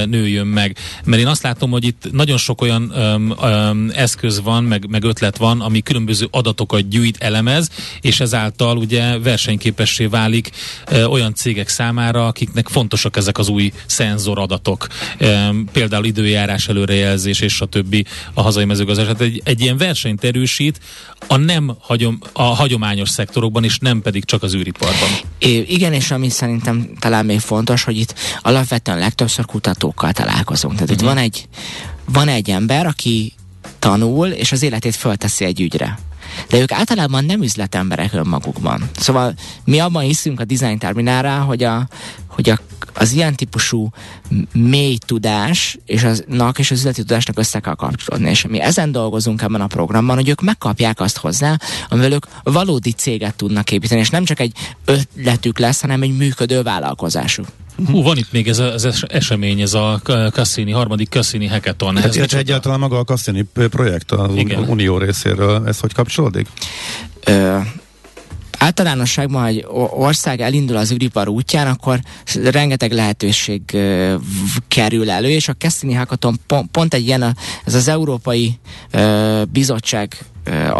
nőjön meg. Mert én azt látom, hogy itt nagyon sok olyan um, um, eszköz van, meg, meg ötlet van, ami különböző adatokat gyűjt, elemez, és ezáltal ugye versenyképessé válik uh, olyan cégek számára, akiknek fontosak ezek az új szenzoradatok. Um, például időjárás előrejelzés és a többi a hazai mezőgazdaság. Egy, egy ilyen versenyt erősít a nem hagyom, a hagyományos szektorokban, és nem pedig csak az űriparban.
É, igen, és ami szerintem talán még fontos, hogy itt alapvetően legtöbbször kutatókkal találkozunk. Tehát uh-huh. itt mhm. van egy, van egy ember, aki tanul, és az életét fölteszi egy ügyre. De ők általában nem üzletemberek önmagukban. Szóval mi abban hiszünk a design terminálra, hogy a, hogy a az ilyen típusú mély tudás és aznak és az üzleti tudásnak össze kell kapcsolódni. És mi ezen dolgozunk ebben a programban, hogy ők megkapják azt hozzá, amivel ők valódi céget tudnak építeni, és nem csak egy ötletük lesz, hanem egy működő vállalkozásuk.
Hú, van itt még ez az esemény, ez a Cassini, harmadik Cassini hackathon.
Hát, ez egyáltalán maga a Cassini projekt az Igen. Unió részéről, ez hogy kapcsolódik? Ö,
általánosságban, hogy ország elindul az űripar útján, akkor rengeteg lehetőség uh, kerül elő, és a Cassini Hackathon pont, pont egy ilyen, ez az Európai uh, Bizottság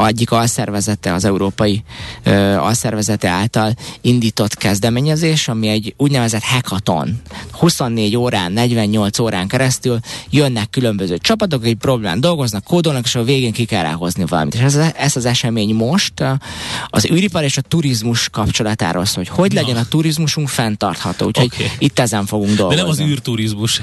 egyik alszervezete, az Európai Alszervezete által indított kezdeményezés, ami egy úgynevezett hackathon. 24 órán, 48 órán keresztül jönnek különböző csapatok, egy problémán dolgoznak, kódolnak, és a végén ki kell ráhozni valamit. És ez, ez az esemény most az űripar és a turizmus kapcsolatáról szól, hogy hogy legyen a turizmusunk fenntartható. Úgyhogy okay. itt ezen fogunk dolgozni.
De nem az űrturizmus.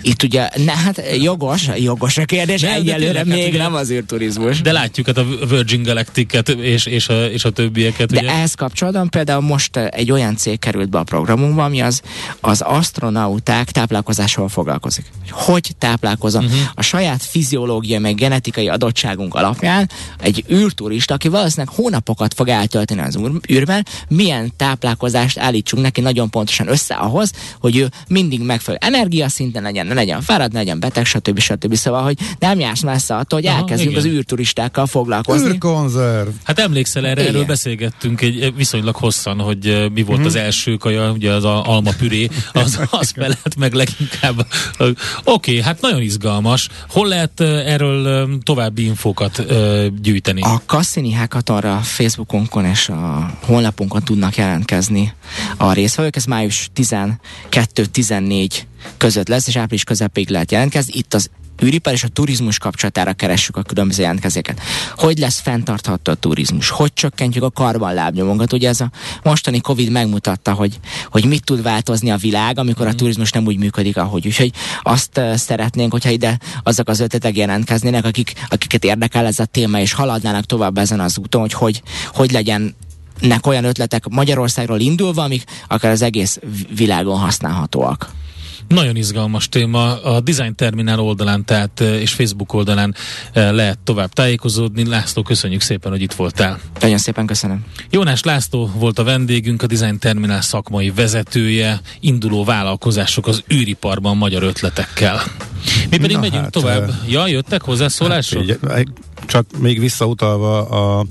Itt ugye, ne, hát jogos, jogos a kérdés, de, egyelőre de még hát, nem az űrturizmus.
De látjuk hát a Virgin Galactic-et és, és, a, és a többieket.
De ugye? ehhez kapcsolatban például most egy olyan cég került be a programunkba, ami az, az astronauták táplálkozásával foglalkozik. Hogy táplálkozom? Uh-huh. A saját fiziológiai meg genetikai adottságunk alapján egy űrturista, aki valószínűleg hónapokat fog eltölteni az űrben, milyen táplálkozást állítsunk neki nagyon pontosan össze ahhoz, hogy ő mindig megfelelő energiaszinten legyen, ne legyen fáradt, ne legyen beteg, stb. stb. Szóval, hogy nem jársz messze attól, hogy Aha, elkezdjünk igen. az űrturistákkal foglalkozni.
Űrkonzerv.
Hát emlékszel erre, igen. erről beszélgettünk egy viszonylag hosszan, hogy mi volt mm-hmm. az első kaja, ugye az a alma püré, az, az felett meg leginkább. Oké, okay, hát nagyon izgalmas. Hol lehet erről további infókat gyűjteni?
A Cassini Hackathonra Facebookonkon és a honlapunkon tudnak jelentkezni a részvevők. Ez május 12-14 között lesz, és április közepéig lehet jelentkezni. Itt az űripar és a turizmus kapcsolatára keressük a különböző jelentkezéket. Hogy lesz fenntartható a turizmus? Hogy csökkentjük a karban lábnyomunkat? Ugye ez a mostani Covid megmutatta, hogy, hogy mit tud változni a világ, amikor mm. a mhm. turizmus nem úgy működik, ahogy. Úgyhogy azt szeretnénk, hogyha ide azok az ötletek jelentkeznének, akik, akiket érdekel ez a téma, és haladnának tovább ezen az úton, hogy hogy, hogy legyen nek olyan ötletek Magyarországról indulva, amik akár az egész világon használhatóak.
Nagyon izgalmas téma. A Design Terminál oldalán, tehát és Facebook oldalán lehet tovább tájékozódni. László, köszönjük szépen, hogy itt voltál.
Nagyon szépen köszönöm.
Jónás László volt a vendégünk, a Design Terminál szakmai vezetője, induló vállalkozások az űriparban magyar ötletekkel. Mi pedig Na megyünk hát, tovább. Ja, jöttek hozzászólások? Hát,
csak még visszautalva a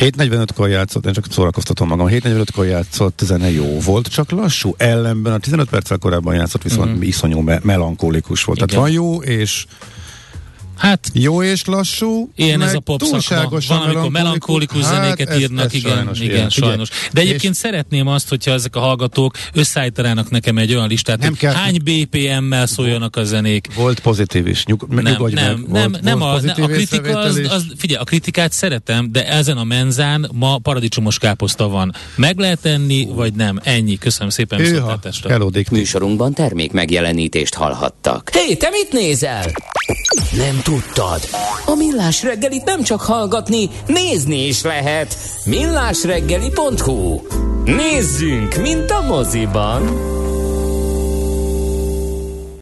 7.45-kor játszott, én csak szórakoztatom magam, 7.45-kor játszott, zene jó volt, csak lassú, ellenben a 15 perccel korábban játszott, viszont mm-hmm. iszonyú me- melankolikus volt. Igen. Tehát van jó és Hát, jó és lassú,
ilyen ez a pop szakma. Van, amikor melankolikus hát, zenéket ez, írnak, ez igen, sajnos, igen, igen, sajnos. De egyébként és szeretném azt, hogyha ezek a hallgatók összeállítanának nekem egy olyan listát, nem hogy kell, hány BPM-mel szóljanak a zenék.
Volt pozitív is, nyug,
nem, nem, meg. nem, volt, nem volt a, a kritika az, az, figyelj, a kritikát szeretem, de ezen a menzán ma paradicsomos káposzta van. Meg lehet enni, vagy nem? Ennyi. Köszönöm szépen
viszontlátásra. Műsorunkban termék megjelenítést hallhattak.
Hé, hey, te mit nézel? Nem tudtad? A Millás reggelit nem csak hallgatni, nézni is lehet. millásreggeli.hu Nézzünk, mint a moziban!